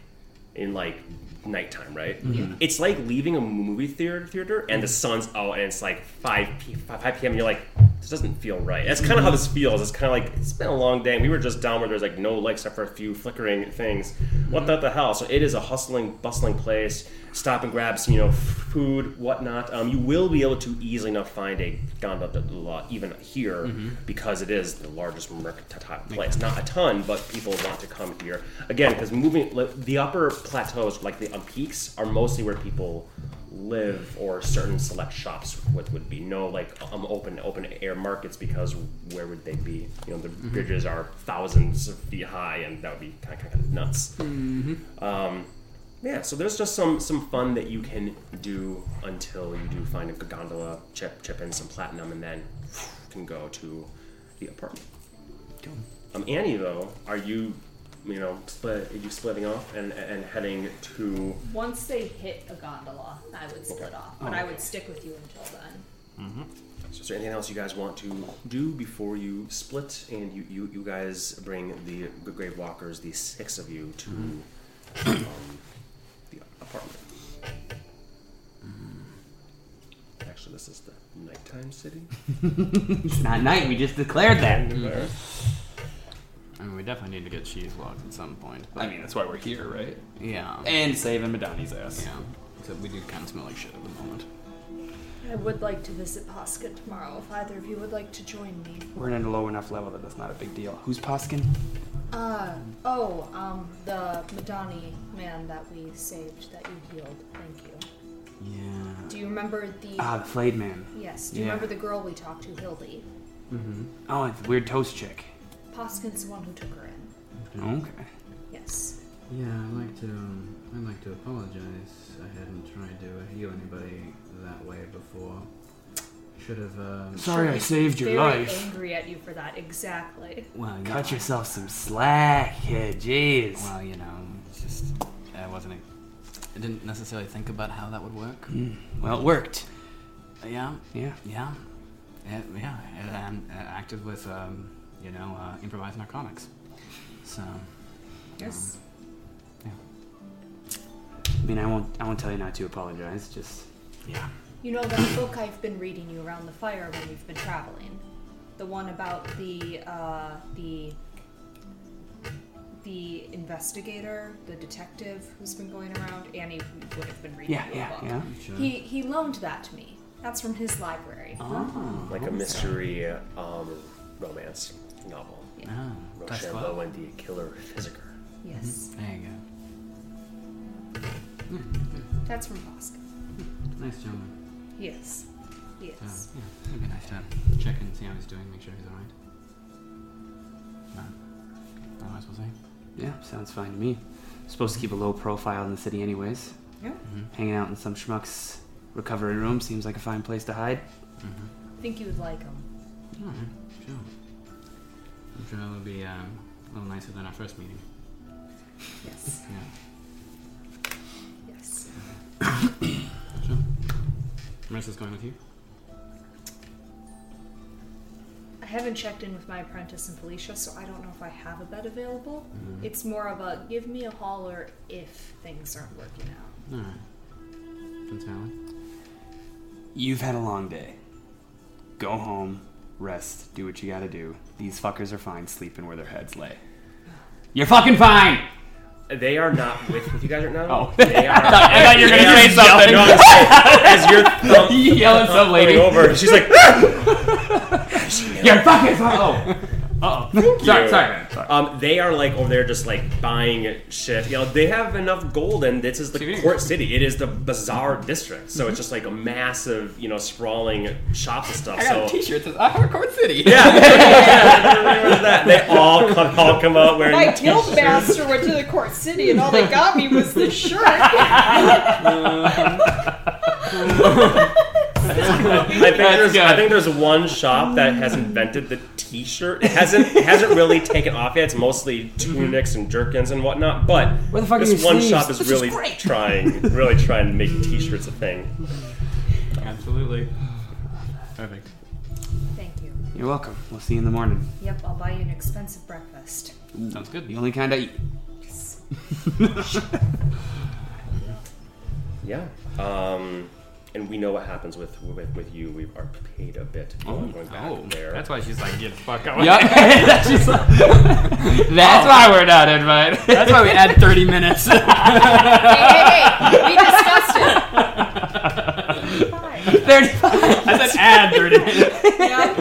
in like nighttime, right? Mm-hmm. It's like leaving a movie theater, theater and the mm-hmm. sun's out and it's like 5 p- 5 5 p.m. and you're like, this doesn't feel right. That's kind of how this mm-hmm. feels. It's kind of like, it's been a long day and we were just down where there's like no light except for a few flickering things. What the, the hell? So it is a hustling, bustling place. Stop and grab some, you know, food, whatnot. Um, you will be able to easily enough find a gondola even here because it is the largest mercantile place. Not a ton, but people want to come here. Again because moving like, the upper plateaus, like the um, peaks, are mostly where people live or certain select shops would, would be. No like um, open open air markets because where would they be? You know the bridges are thousands of feet high and that would be kind of, kind of nuts um, yeah, so there's just some some fun that you can do until you do find a gondola, chip chip in some platinum, and then can go to the apartment. Um, Annie, though, are you, you know, split? Are you splitting off and and heading to? Once they hit a gondola, I would split Okay. off, but I would stick with you until then. So is there anything else you guys want to do before you split and you you, you guys bring the grave walkers, the six of you, to um, the apartment? Mm. Actually, this is the nighttime city. It's not night, we just declared that. Mm-hmm. Mm-hmm. I mean, we definitely need to get cheese locked at some point. But I mean, that's why we're here, right? yeah, And saving Madani's ass. yeah. Except we do kind of smell like shit at the moment. I would like to visit Posca tomorrow if either of you would like to join me. We're in a low enough level that that's not a big deal. Who's Poskin? Uh, oh, um, the Madani man that we saved that you healed. Thank you. Yeah. Do you remember the. Ah, the flayed man. yes, do you yeah. remember the girl we talked to, Hildy? Mm-hmm. Oh, it's the weird toast chick. Poskin's the one who took her in. Okay. Yes. Yeah, I'd like to. Um, I'd like to apologize. I hadn't tried to heal anybody that way before. Should have. Um, Sorry I saved your life. Very life. angry at you for that, exactly. Well, yeah. Cut yourself some slack. Yeah, jeez. Well, you know, it's just I wasn't. I didn't necessarily think about how that would work. Mm, Well, it worked. Yeah, Yeah. yeah, yeah, yeah. And uh, acted with, um, you know, uh, improvised narcotics. So Yes. Yeah. I mean, I won't. I won't tell you not to apologize. Just yeah. You know that book I've been reading you around the fire when we've been traveling? The one about the, uh, the. The investigator, the detective who's been going around. Annie would have been reading yeah, you a yeah, book. yeah. sure. He he loaned that to me. That's from his library. Oh, like a mystery um, romance novel. Ah, that's Rochambeau well. and the Killer Physiker. Yes, There you go. that's from Boston. nice gentleman. Yes, yes. Yeah, it'd be nice to check and see how he's doing, make sure he's alright. No. Otherwise, we'll see. Yeah, sounds fine to me. Supposed to keep a low profile in the city, anyways. Yeah. Mm-hmm. Hanging out in some schmuck's recovery room seems like a fine place to hide. Mm-hmm. I think you would like him. Alright, sure. I'm sure it'll be um, a little nicer than our first meeting. Yes, Yeah. yes. Sure. Marissa's going with you. I haven't checked in with my apprentice and Felicia, so I don't know if I have a bed available. Mm-hmm. It's more of a give me a holler if things aren't working out. All right. That's valid. You've had a long day. Go home, rest, do what you gotta do. These fuckers are fine sleeping where their heads lay. You're fucking fine! They are not with, with you guys right now. Oh. They are. I thought you were gonna say something. No, as you're thump, You yell some lady. over, she's like, You're fucking fine! Oh. Uh-oh. Sorry, sorry, man. Sorry. um, they are like over there just like buying shit. You know, they have enough gold, and this is the Souvenirs. court city. It is the bazaar district, so it's just like a massive, you know, sprawling shops and stuff. I got a so T-shirt that says "I Heart Court City." yeah, yeah, remember that? They all come, all come out wearing. My t-shirts. guild master went to the court city, and all they got me was the shirt. I think there's I think there's one shop that has invented the T-shirt. It hasn't it hasn't really taken off yet. It's mostly tunics and jerkins and whatnot. But Where the fuck are this your one sleeves? shop is This is really great. trying, really trying to make T-shirts a thing. Absolutely. Perfect. Thank you. You're welcome. We'll see you in the morning. Yep, I'll buy you an expensive breakfast. Sounds good. The only kind I eat. Yeah. Um, and we know what happens with with, with you. We are paid a bit. Oh, going back Oh, there. that's why she's like, get the fuck out. Yep. That's just like- That's why we're not invited. That's why we add 30 minutes. Hey, hey, hey! We discussed it. 35. I said add 30 minutes. Yep,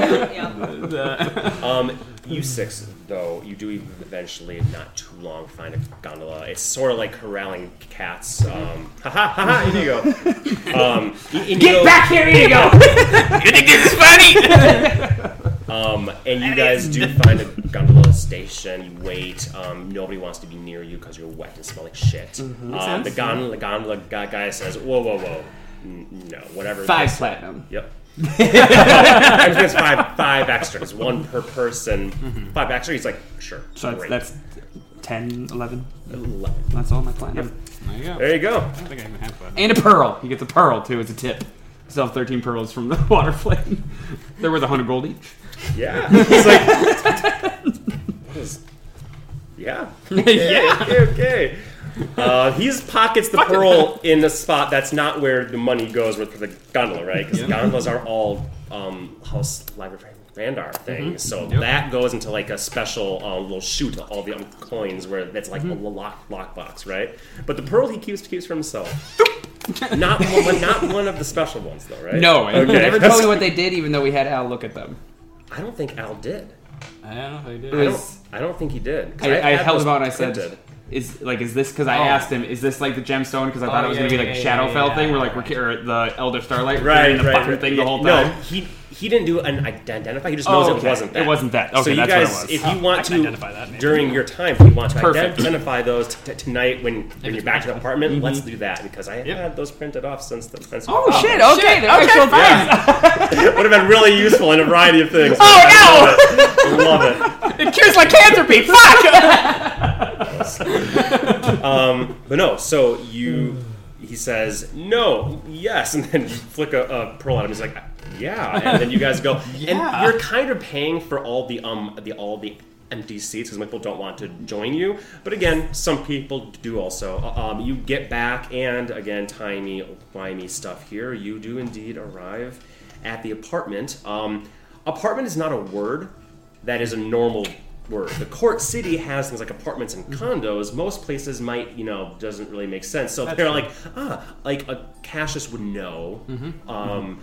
yep. Um, you six though, you do eventually, not too long, find a gondola. It's sort of like corralling cats. Um, ha ha ha ha! Here you go. Um, and you Get go- back here, here you go. you think this is funny? Um, and you guys do find a gondola station. You wait. Um, nobody wants to be near you because you're wet and smell like shit. Um, the gondola, gondola guy, guy says, "Whoa, whoa, whoa, N- no, whatever." Five platinum. Yep. I'm just five five extras, one per person. Mm-hmm. Five extra. He's like, sure. So that's, great. that's 10, 11. Eleven. That's all my platinum. There you go. There you go. I don't think I even have that. And a pearl. He gets a pearl too as a tip. Still have 13 pearls from the water flame. They're worth 100 gold each. Yeah. He's like, what is- yeah. Okay, Yeah. Okay. okay. Uh, he pockets the pearl in a spot that's not where the money goes with the gondola, right? Because Yeah. gondolas are all um, house library Vandar things, so Yep. that goes into like a special um, little chute of all the um, coins where that's like a lock lockbox, right? But the pearl he keeps keeps for himself. not one, not one of the special ones though, right? No, and Okay. they never told me what they did, even though we had Al look at them. I don't think Al did. I don't know if I did. I don't. I don't think he did. 'Cause I, I had held those him out and I said, printed. "Is like is this?" Because I Oh. asked him, "Is this like the gemstone?" Because I thought Oh, it was yeah, gonna be like yeah, a yeah, Shadowfell yeah, thing, where yeah, like we're or the Elder Starlight right, carrying the right, fucking right. thing the whole No, he he didn't do an identify. He just Oh, knows okay. it wasn't that. It wasn't that. Okay, so you that's what it guys, was. if Oh, you want I to, identify that, maybe. during your time, if you want to Perfect. identify those t- tonight when, when you're back to the magical. apartment, let's mm-hmm. do that because I Yep. had those printed off since the. Since Oh, shit! Okay, they're okay, fine. things. would have been really useful in a variety of things. Oh, no! Love it. It cures lycanthropy. Fuck. Um, but no, so you, he says no, yes, and then you flick a, a pearl at him. He's like, yeah, and then you guys go, Yeah. and you're kind of paying for all the um the all the empty seats because people don't want to join you. But again, some people do also. Um, you get back, and again, timey wimey stuff here. You do indeed arrive at the apartment. Um, apartment is not a word that is a normal word. The court city has things like apartments and condos. Most places might, you know, doesn't really make sense. So they're like, ah, like a Cassius would know. Um,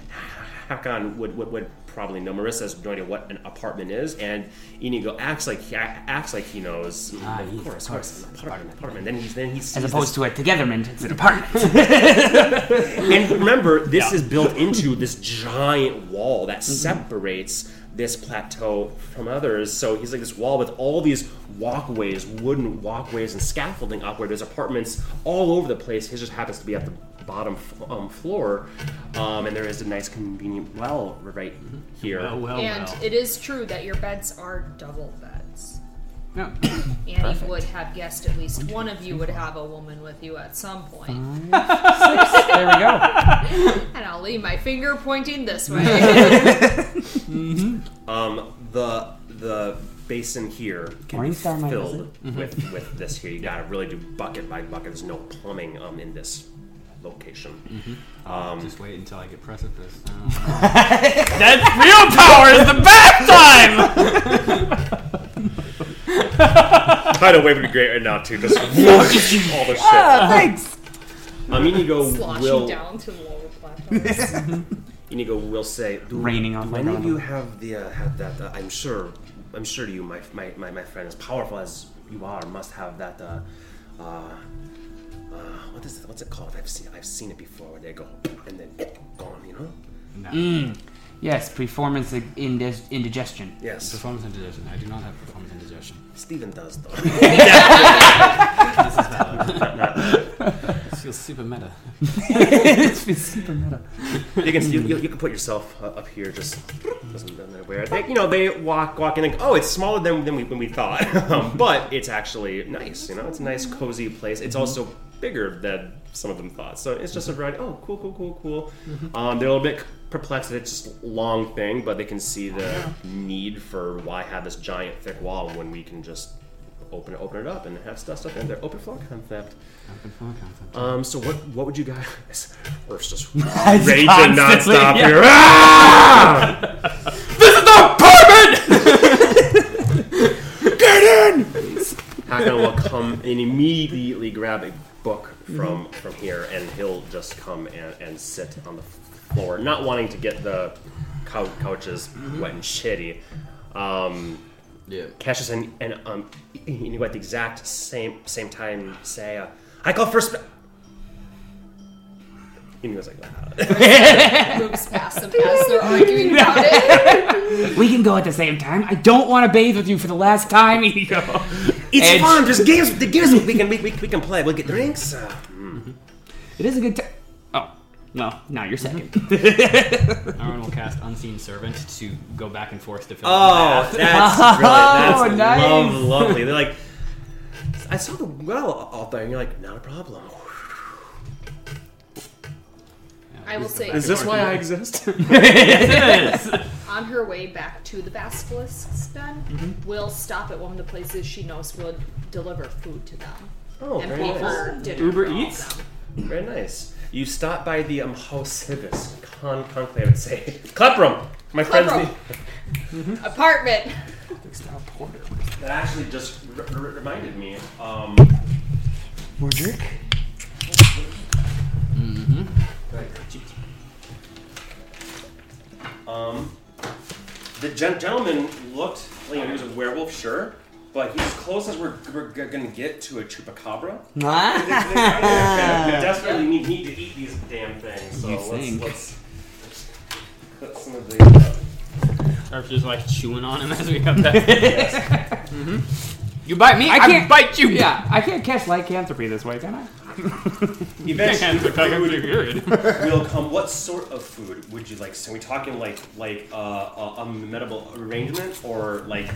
Hakon would, would would probably know. Marissa has no idea what an apartment is, and Inigo acts like he acts like he knows. Ah, of course, of course, an apartment, apartment. Then he's then he sees As this- opposed to a togetherment, it's an apartment. and remember, this is built into this giant wall that separates this plateau from others. So he's like this wall with all these walkways, wooden walkways, and scaffolding up where there's apartments all over the place. His just happens to be at the bottom um, floor, um, and there is a nice, convenient well right here. Well, well, and well. it is true that your beds are double beds. No. Annie Perfect. would have guessed at least one of you would have a woman with you at some point. there we go. And I'll leave my finger pointing this way. Um, the the basin here can be Morningstar might filled with with this here. You gotta really do bucket by bucket. There's no plumbing um in this location. Um, Just wait until I get precipice. That real power is the bath time. Tidal wave would be great right now too. Just all the shit. Ah, thanks. Um, Inigo Sloshing will down to the lower plateaus. Inigo will say, do, Raining on do my any of you have the uh, have that? Uh, I'm sure, I'm sure you, my, my my my friend, as powerful as you are, must have that. Uh, uh, uh, what is it, what's it called? I've seen I've seen it before where they go and then gone. You know? no. Yes, performance indig- indigestion. Yes. Performance indigestion. I do not have performance indigestion. Stephen does though. This feels super meta. it's super meta. you can you, you, you can put yourself uh, up here just doesn't doesn't where they you know they walk walk in and oh it's smaller than, than we than we thought. Um, but it's actually nice you know? It's a nice cozy place. It's also bigger than some of them thought. So it's just a variety oh cool cool cool cool. Um, they're a little bit perplexed that it's just a long thing but they can see the need for why have this giant thick wall when we can just open it open it up and have stuff stuff in there open floor concept Open floor concept. um, so what what would you guys? Earth's just raging nonstop yeah. here. Ah! This is the apartment. Get in. Hakon will come and immediately grab a book from from here, and he'll just come and, and sit on the floor, not wanting to get the cou- couches wet and shitty. Um, Yeah. Cassius and, and um, you at the exact same same time say, uh, "I call first." spe-" And he was like, "Ah." Moves past them as they're arguing about it. We can go at the same time. I don't want to bathe with you for the last time. Ego. It's Edge. fun. There's games. The games we can we, we, we can play. We'll get drinks. Uh, It is a good time. Well, now you're second. Aaron will cast Unseen Servant to go back and forth to fill Oh, the that's brilliant. That's Oh, nice. love, lovely. They're like, I saw the well out there, and you're like, not a problem. I will say, Is this why I exist? Yes. on her way back to the Basilisk's den, Mm-hmm. will stop at one of the places she knows will deliver food to them. oh, and very pay nice. for dinner. Uber for all of Eats? them. Very nice. You stop by the um, House Hibis con conclave and say, Cleprum, my friend's Cleprum. name. Apartment. That actually just r- r- reminded me. Um, Mordrick? Um, the gen- gentleman looked like he was a werewolf, sure, but he's as close as we're, we're g- gonna get to a chupacabra. They, they, Ah. they desperately need, need to eat these damn things. So You let's, think. let's let's put some of these Uh, Or just like chewing on him as we come back. mm-hmm. You bite me? I, can't bite you. Yeah, I can't catch lycanthropy this way, can I? eventually, Period. will come. What sort of food would you like? So, are we talking like like uh, a, a medical arrangement, or like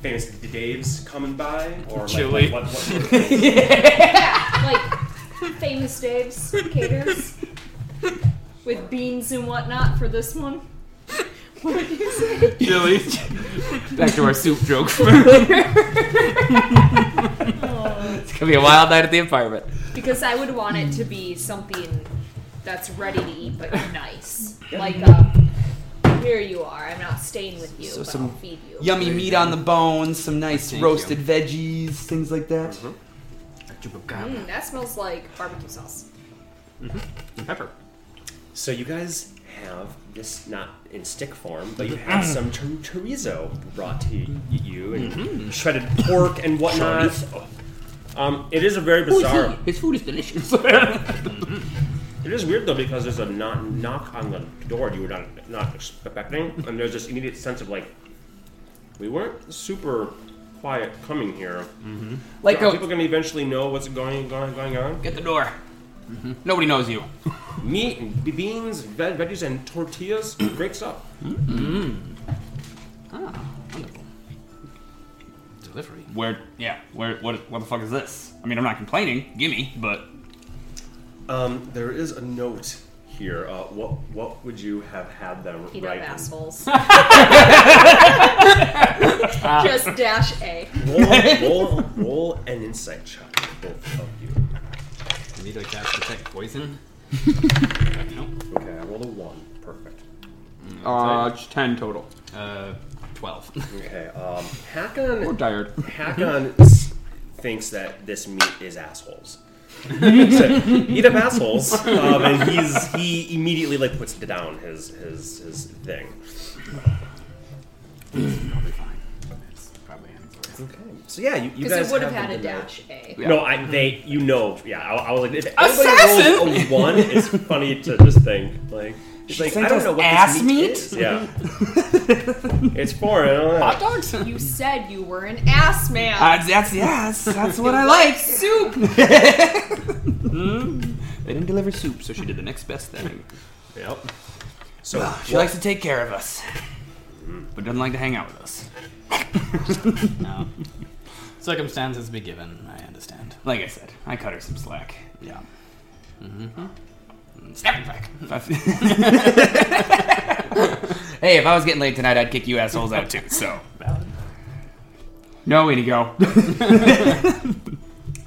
famous Dave's coming by, or like, Chili. like what, what sort of thing? Yeah, like famous Dave's caters with beans and whatnot for this one. What did you say? Chili. Back to our soup joke. it's gonna be a wild night at the apartment. Because I would want it to be something that's ready to eat but nice. Like, um, here you are. I'm not staying with you, So but some I'll feed you. Yummy meat on the bones, some nice Thank roasted veggies, things like that. Mm, that smells like barbecue sauce. Pepper. So you guys have this not in stick form, but you have some chor- chorizo brought to y- you and shredded pork and whatnot. Um, it is a very bizarre. His food is delicious. It is weird though because there's a knock, knock on the door you were not not expecting, and there's this immediate sense of like we weren't super quiet coming here. Mm-hmm. like, Are oh, people gonna eventually know what's going going going on? get the door. Mm-hmm. Nobody knows you. Meat beans, veg- veggies, and tortillas. Great stuff. Mm-hmm. Ah, wonderful. delivery. Where? Yeah. Where? What? What the fuck is this? I mean, I'm not complaining. Gimme, but Um, there is a note here. Uh, what what would you have had them Eat write? up in? assholes. Just dash A. Roll, roll, roll an insight check, both of you. Need to cast detect poison. nope. Okay, I rolled a one. Perfect. uh, it's ten total. Uh, twelve. Okay, um, Hakon We're tired. Hakon s- thinks that this meat is assholes. So, Eat up assholes, um, and he's he immediately like puts down his his his thing. Probably fine. It's probably Hemsworth. Okay, so yeah, you, you Because guys it would have have had a dash A. Yeah. No, I they you know yeah I, I was like if Assassin! rolls a one, it's funny to just think like it's She like sent I don't us know what ass this meat? is. Yeah, it's foreign. I don't know. Hot dogs. You said you were an ass man. Uh, that's yes. That's what I like like. soup. They didn't deliver soup, so she did the next best thing. Yep. So She what- likes to take care of us, but doesn't like to hang out with us. No. Circumstances be given. I understand. Like I said, I cut her some slack. Yeah. Mm-hmm. Snapping back. hey, if I was getting late tonight, I'd kick you assholes out too. So no way to go.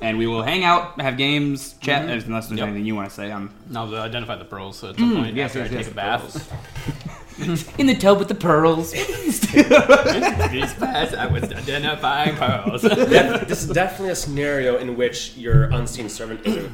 and we will hang out, have games, chat. Mm-hmm. Unless there's Yep. anything you want to say, I'm Now to identify the pearls. At some mm, point yes, after yes, I yes, take a the bath, in the tub with the pearls. these baths I was identifying pearls. Def- this is definitely a scenario in which your unseen servant is a, a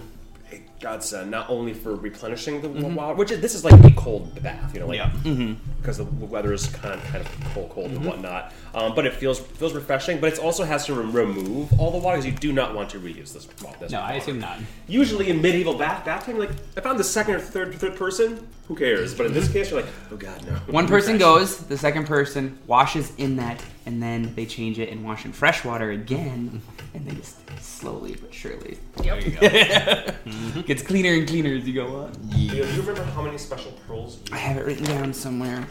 godsend, not only for replenishing the mm-hmm. water, which is, this is like a cold bath, you know, like yeah. Mm-hmm. because the weather is kind of, kind of cold, cold and mm-hmm. whatnot. Um, but it feels feels refreshing. But it also has to rem- remove all the water because you do not want to reuse this. Well, this No, I assume not. Usually in medieval bath bathtime, like if I'm the second or third third person, who cares? But in this case, you're like, oh god, no. One person goes, the second person washes in that, and then they change it and wash in fresh water again, and they just slowly but surely There you go. gets cleaner and cleaner as you go on. Do you, do you remember how many special pearls? I have it written down somewhere.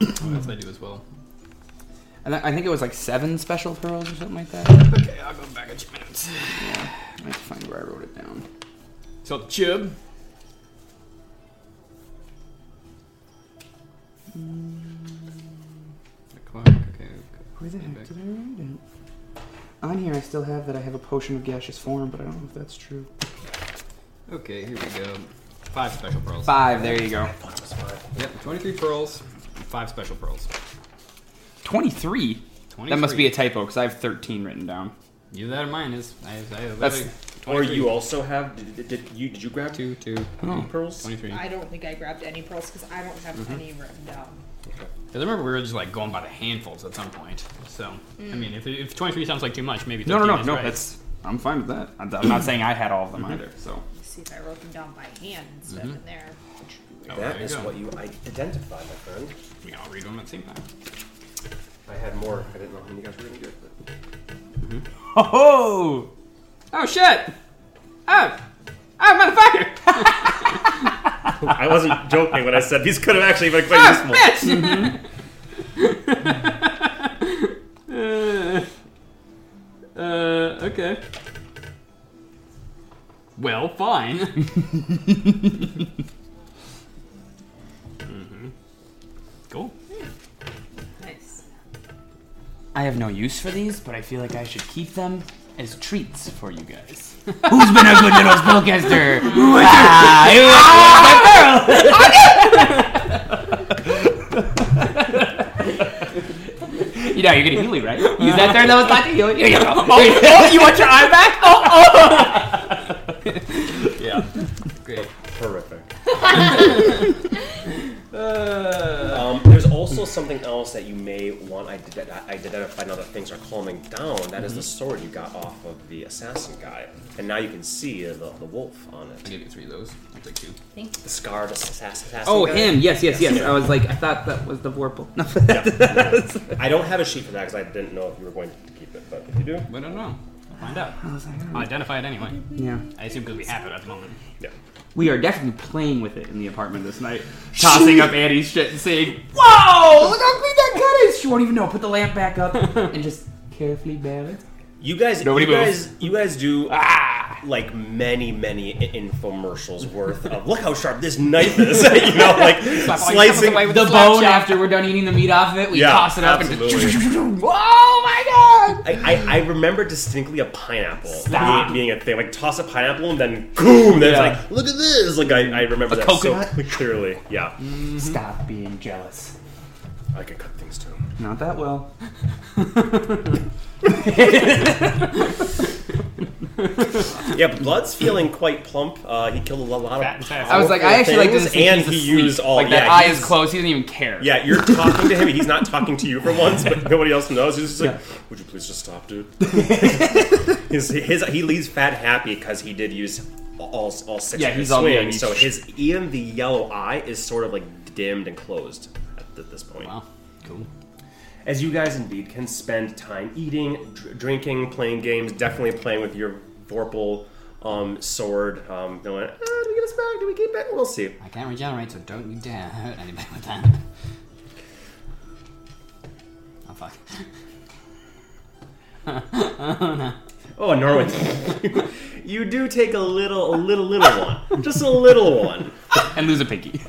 That's what I do as well. And I I think it was like seven special pearls or something like that. Okay, I'll go back a few minutes. Yeah, I have to find where I wrote it down. So Chub. Mm. Okay. Where the heck did I write it? On here, I still have that I have a potion of gaseous form, but I don't know if that's true. Okay, here we go. Five special pearls. Five, there you go. Yep, 23 pearls, five special pearls. 23? 23. That must be a typo because I have 13 written down. Either that or mine is. I, I That's- literally- Or 23. you also have? Did, did, did you did you grab Two, two, Oh. pearls? 23. I don't think I grabbed any pearls because I don't have mm-hmm. any written down. Because I remember we were just like going by the handfuls at some point. So, I mean, if, if 23 sounds like too much, maybe 13 No, no, no, is no. right. That's I'm fine with that. I'm, I'm not saying I had all of them mm-hmm. either. So Let's see if I wrote them down by hand instead mm-hmm. of in there. Oh, That there you is go. what you I- identified, my friend. We all read them at the same time. I had more. I didn't know how many you guys were gonna get. But... oh, Oh, shit! Oh! Oh, motherfucker! I wasn't joking when I said these could have actually been quite Oh, useful. bitch! uh, uh, okay. Well, fine. I have no use for these, but I feel like I should keep them as treats for you guys. Who's been a good little spellcaster? ah, who wants my pearl? you know, you're gonna heal me, right? Use that third level slot to heal. Here you go. Oh, you want your eye back? Oh, oh. Yeah. Great. Horrific. Uh, Um, there's also something else that you may want to ident- identify now that things are calming down. That is the mm-hmm. sword you got off of the assassin guy, and now you can see the, the wolf on it. I it. gave you three of those. I'll take two. Thank you. The scarred assassin. assassin Oh, guy. him. Yes, yes, yes. I was like, I thought that was the Vorpal. No. I don't have a sheet for that because I didn't know if you were going to keep it, but if you do, But I don't know. I'll find out. I'll identify it anyway. yeah. I assume because we have it at the moment. yeah. We are definitely playing with it in the apartment this night. Tossing up Annie's shit and saying, Whoa, look how big that cut is! She won't even know. Put the lamp back up and just carefully bear it. You guys, Nobody you moves. guys, you guys do Ah! Like many, many infomercials worth of. Look how sharp this knife is. you know, like slicing. The the bone chop. after we're done eating the meat off of it, we Yeah, toss it up absolutely. and Oh my god! I, I, I remember distinctly a pineapple being, being a thing. Like toss a pineapple and then boom. Then Yeah. it's like look at this. Like I, I remember A that coconut? so clearly. Yeah, mm-hmm. Stop being jealous. I can cut things too. Not that well. Yeah, Blood's feeling quite plump. Uh, he killed a lot of. Fat. I was like, I actually like this, and he used all. like yeah, that eye is closed. He doesn't even care. Yeah, you're talking to him. He's not talking to you for once, but nobody else knows. He's just like, Yeah. "Would you please just stop, dude?" his, his he leaves Fat happy because he did use all all six. Yeah, of his he's all swings, good. So his even the yellow eye is sort of like dimmed and closed at, th- this point. Wow, cool. As you guys indeed can spend time eating, dr- drinking, playing games, definitely playing with your Vorpal um, sword. Um, going, ah, do we get us back? Do we keep it? We'll see. I can't regenerate, so don't you dare hurt anybody with that. Oh fuck. Oh, Norwin, you do take a little, a little, little one, just a little one. And lose a pinky.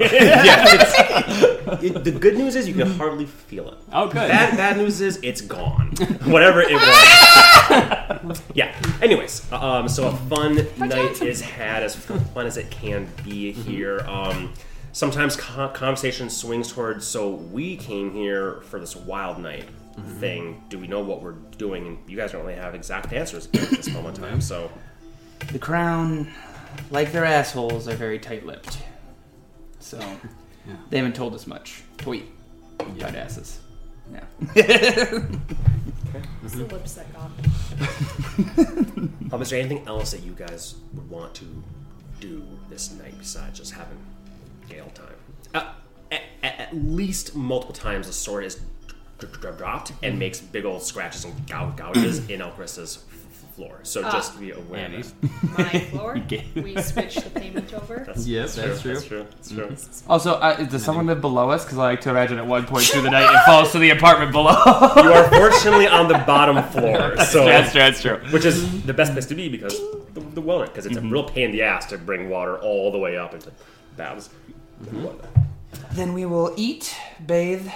It- the good news is you can hardly feel it. Oh, good. Bad, bad news is it's gone. Whatever it was. yeah. Anyways, um, so a fun night is had, as fun as it can be here. Um, sometimes co- conversation swings towards. So we came here for this wild night thing. Do we know what we're doing? And you guys don't really have exact answers at this moment in time. So the crown, like their assholes, are very tight-lipped. So they haven't told us much. Tweet, tight asses. Yeah. It's the lips that got me. Um, is there anything else that you guys would want to do this night besides just having Gale time? Uh, at, at, at least multiple times the sword is d- d- dropped and makes big old scratches and gou- gouges in Elcris's f- floor. So ah. just be aware. of that. My floor. we switched the payment over. That's, Yes, that's That's true. That's true. Mm-hmm. Also, uh, does someone live below us? Because I like to imagine at one point through the night it falls to the apartment below. You are fortunately on the bottom floor, so that's true. That's true. which is the best place to be because the, the well because it's a mm-hmm. real pain in the ass to bring water all the way up into baths. Mm-hmm. and whatnot. Then we will eat, bathe,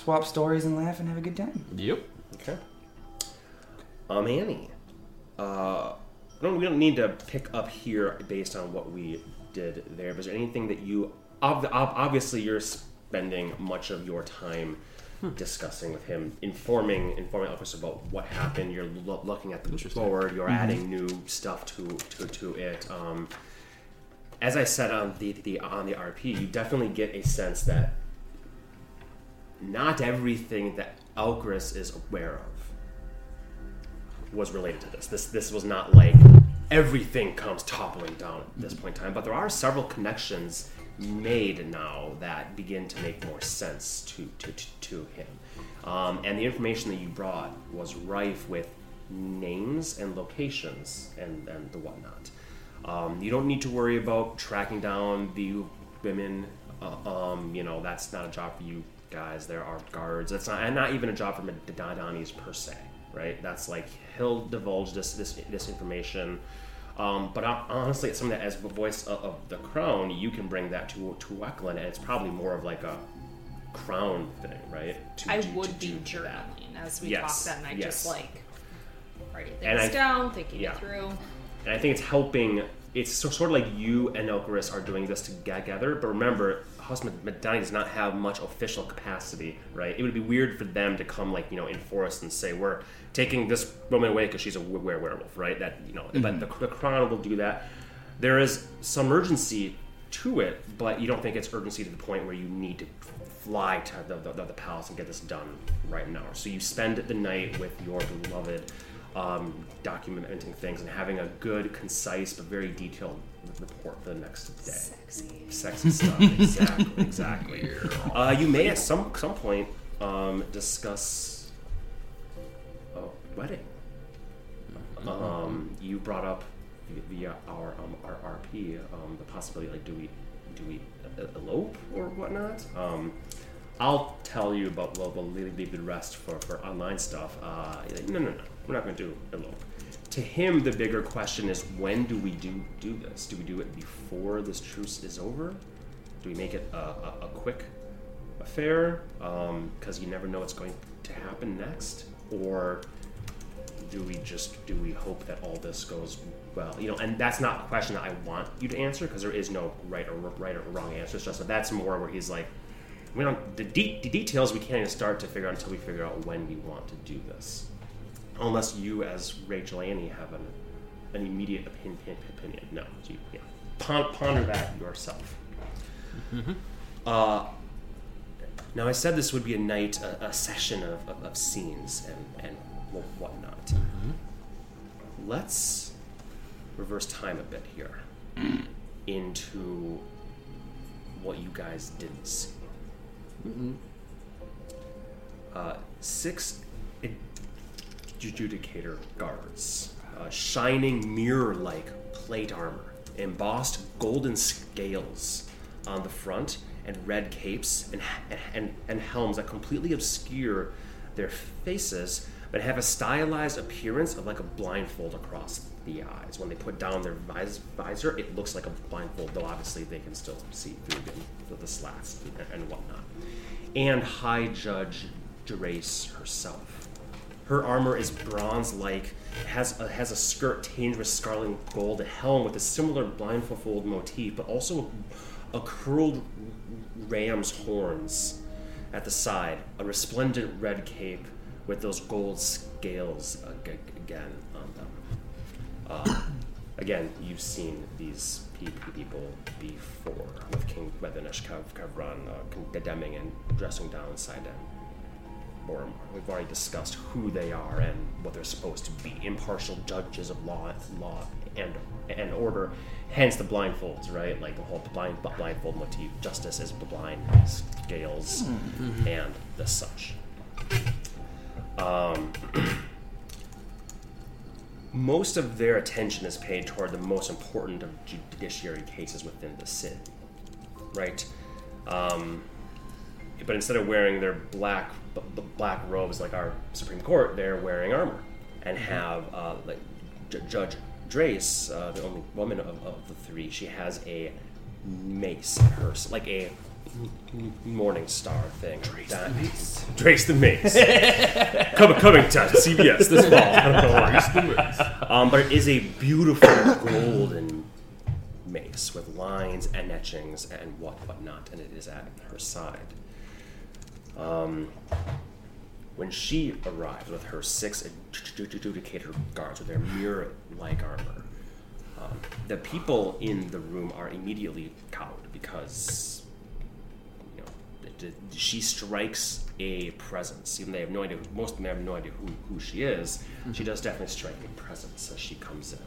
swap stories, and laugh and have a good time. Yep. Okay. Um, Annie. Uh, I don't, we don't need to pick up here based on what we did there. But is there anything that you. Ob- ob- obviously, you're spending much of your time discussing with him, informing informing Elvis about what happened. You're lo- looking at the board. You're adding new stuff to to, to it. Um, as I said on the, the on the RP, you definitely get a sense that not everything that Elgris is aware of was related to this. This this was not like everything comes toppling down at this point in time, but there are several connections made now that begin to make more sense to to, to, to him. Um, and the information that you brought was rife with names and locations and, and the whatnot. Um, you don't need to worry about tracking down the women. Uh, um, you know, that's not a job for you guys. There are guards. That's not, and not even a job for Madani's per se, right? That's like he'll divulge this this this information. Um, but honestly, it's something that, as the voice of, of the crown, you can bring that to to Eklund, and it's probably more of like a crown thing, right? To, I to- would to be that. journaling as we Yes, talk that night, yes. just like writing things I- down, thinking yeah. it through. And I think it's helping. It's so, sort of like you and Elkaris are doing this together. But remember, Madani does not have much official capacity, right? It would be weird for them to come, like, you know, in force and say, we're taking this woman away because she's a were- werewolf, right? That, you know, but the, the Crown will do that. There is some urgency to it, but you don't think it's urgency to the point where you need to fly to the, the, the palace and get this done right now. So you spend the night with your beloved, um, documenting things and having a good, concise, but very detailed report for the next day. Sexy. Sexy stuff, exactly, exactly. Uh, you may at some some point um, discuss a wedding. Um, you brought up via our um, our RP um, the possibility like do we do we elope or whatnot? Um, I'll tell you about. Well, we'll leave, leave the rest for, for online stuff. Uh, like, no, no, no, we're not going to do elope. To him, the bigger question is when do we do do this? Do we do it before this truce is over? Do we make it a, a, a quick affair? Um, because you never know what's going to happen next, or do we just do we hope that all this goes well? You know, and that's not a question that I want you to answer because there is no right or right or wrong answer. It's just that that's more where he's like, we don't the, de- the details we can't even start to figure out until we figure out when we want to do this. Unless you, as Rachel Annie, have an an immediate opinion. opinion. No, you, yeah. Pon- ponder that yourself. Uh, now, I said this would be a night, a, a session of, of, of scenes and, and wh- whatnot. Let's reverse time a bit here into what you guys didn't see. Uh, six adjudicator guards, uh, shining mirror like plate armor, embossed golden scales on the front, and red capes and, and, and helms that completely obscure their faces but have a stylized appearance of like a blindfold across the eyes. When they put down their vis- visor, it looks like a blindfold, though obviously they can still see through the, the slats and, and whatnot. And High Judge Derace herself. Her armor is bronze-like, has a, has a skirt tinged with scarlet gold, a helm with a similar blindfold motif, but also a curled ram's horns at the side, a resplendent red cape with those gold scales ag- again on them. Uh, again, you've seen these pe- people before with King Medinish Kavran uh, condemning and dressing down Sidon. Boromar. We've already discussed who they are and what they're supposed to be. Impartial judges of law, law and and order. Hence the blindfolds, right? Like the whole blind blindfold motif. Justice is blind scales and the such. Um, most of their attention is paid toward the most important of judiciary cases within the city, right? Um, but instead of wearing their black b- black robes like our Supreme Court, they're wearing armor and have uh, like J- Judge Drace, uh, the only woman of, of the three. She has a mace in her, like a Morning Star thing. Drace the Mace. Drace the Mace. coming, coming to CBS this fall. I don't know why. Um, but it is a beautiful golden mace with lines and etchings and what whatnot, and it is at her side. Um, when she arrives with her six adjudicator guards with their mirror-like armor, um, the people in the room are immediately cowed because you know she strikes a presence. Even they have no idea. Most of them have no idea who, who she is. She does definitely strike a presence as she comes in.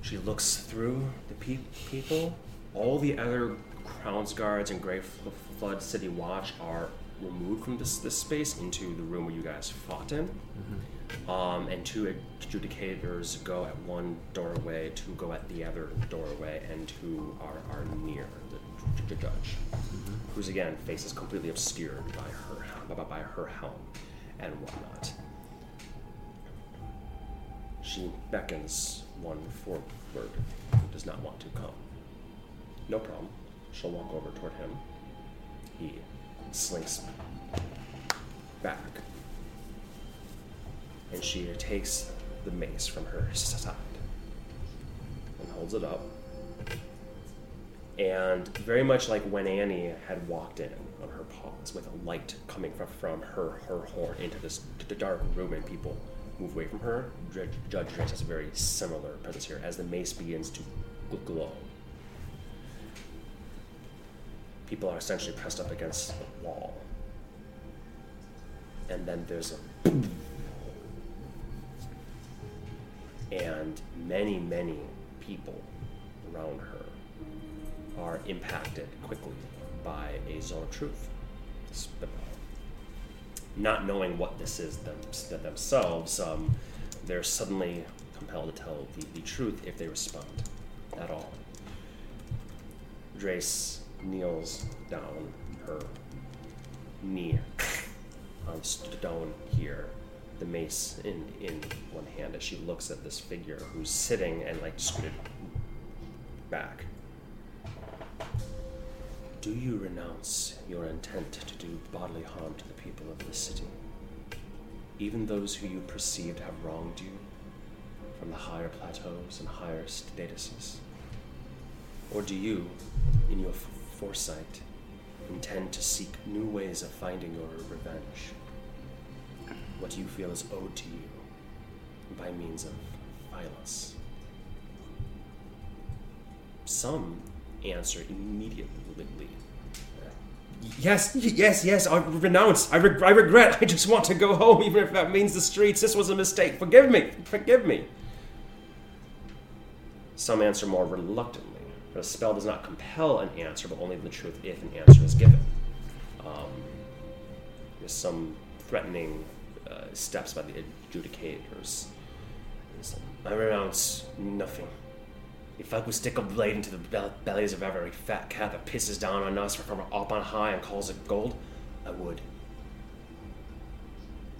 She looks through the pe- people. All the other Crown's guards and Grey F- Flood City Watch are removed from this, this space into the room where you guys fought in. Um, and two adjudicators go at one doorway, two go at the other doorway, and two are, are near the j- j- judge, whose again face is completely obscured by her by, by her helm and whatnot. She beckons one forward who does not want to come. No problem. She'll walk over toward him. He slinks back. And she takes the mace from her side and holds it up. And very much like when Annie had walked in on her paws with a light coming from, from her, her horn into this d- dark room and people move away from her, Judge Drake has a very similar presence here as the mace begins to gl- glow. People are essentially pressed up against the wall. And then there's a and many, many people around her are impacted quickly by a zone of truth. Not knowing what this is them, themselves, um, they're suddenly compelled to tell the, the truth if they respond at all. Drace kneels down, her knee on stone here, the mace in, in one hand as she looks at this figure who's sitting and like scooted back. Do you renounce your intent to do bodily harm to the people of this city? Even those who you perceived have wronged you from the higher plateaus and higher statuses? Or do you, in your foresight, intend to seek new ways of finding your revenge? What you feel is owed to you by means of violence? Some answer immediately. Yes, yes, yes, I renounce. I, I regret. I just want to go home, even if that means the streets. This was a mistake. Forgive me. Forgive me. Some answer more reluctantly. The spell does not compel an answer, but only the truth if an answer is given. Um, there's some threatening uh, steps by the adjudicators. I renounce nothing. If I could stick a blade into the bel- bellies of every fat cat that pisses down on us from up on high and calls it gold, I would.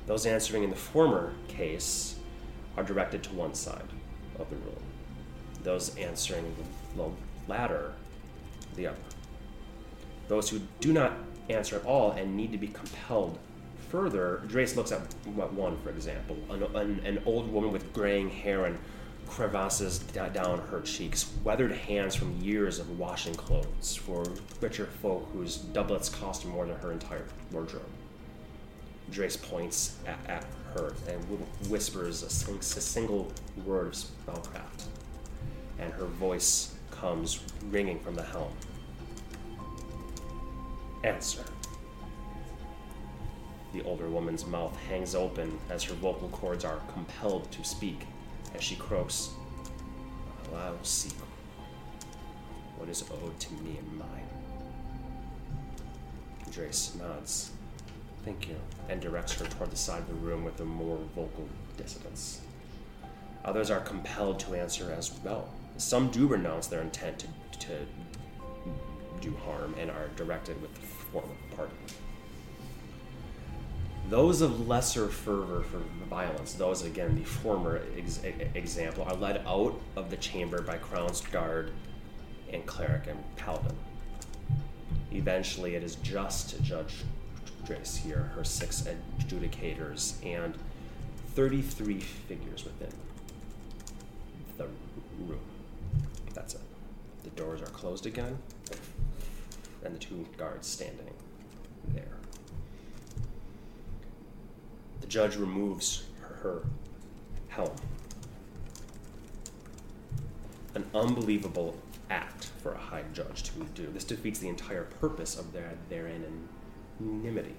Those answering in the former case are directed to one side of the room. Those answering the latter, the other. Those who do not answer at all and need to be compelled further, Drace looks at one, for example, an, an, an old woman with graying hair and crevasses down her cheeks, weathered hands from years of washing clothes for richer folk whose doublets cost more than her entire wardrobe. Drace points at, at her and whispers a, sing- a single word of spellcraft, and her voice comes ringing from the helm. Answer. The older woman's mouth hangs open as her vocal cords are compelled to speak as she croaks, "Well, I will seek what is owed to me and mine. Drace nods. Thank you, and directs her toward the side of the room with a more vocal dissonance. Others are compelled to answer as well. Some do renounce their intent to, to do harm and are directed with the form of pardon. Those of lesser fervor for violence, those again the former ex- example, are led out of the chamber by Crown's guard and cleric and paladin. Eventually, it is just Judge Drace here, her six adjudicators, and 33 figures within the room. That's it. The doors are closed again, and the two guards standing there. The judge removes her, her helm. An unbelievable act for a high judge to do. This defeats the entire purpose of their their anonymity.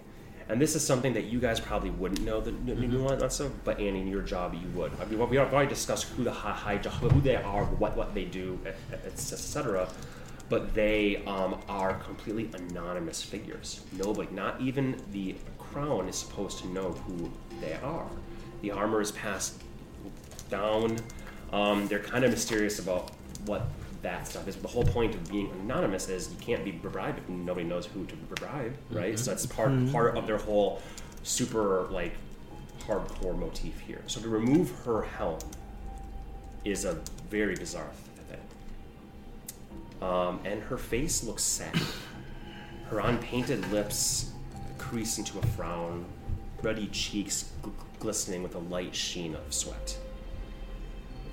And this is something that you guys probably wouldn't know the nu- nuance of, but Annie, in your job, you would. I mean, we have already discussed who the high, who they are, what what they do, etc. But they um, are completely anonymous figures. Nobody, not even the crown, is supposed to know who they are. The armor is passed down. Um, they're kind of mysterious about what that stuff is. The whole point of being anonymous is you can't be bribed if nobody knows who to bribe, right? So that's part part of their whole super like hardcore motif here. So to remove her helm is a very bizarre thing. Um, and her face looks sad. Her unpainted lips crease into a frown, ruddy cheeks gl- glistening with a light sheen of sweat.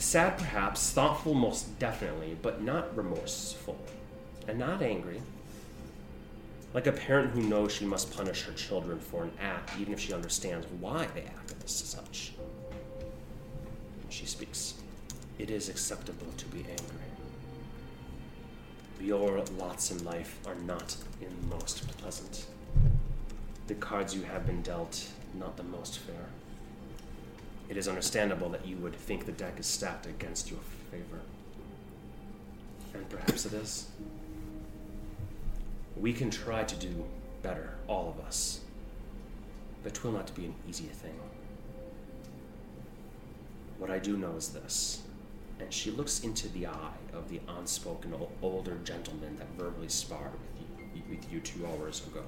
Sad, perhaps, thoughtful, most definitely, but not remorseful, and not angry. Like a parent who knows she must punish her children for an act, even if she understands why they acted as such. She speaks. It is acceptable to be angry. Your lots in life are not in the most pleasant. The cards you have been dealt, not the most fair. It is understandable that you would think the deck is stacked against your favor. And perhaps it is. We can try to do better, all of us. But it will not be an easy thing. What I do know is this, and she looks into the eye of the unspoken older gentleman that verbally sparred with with you two hours ago.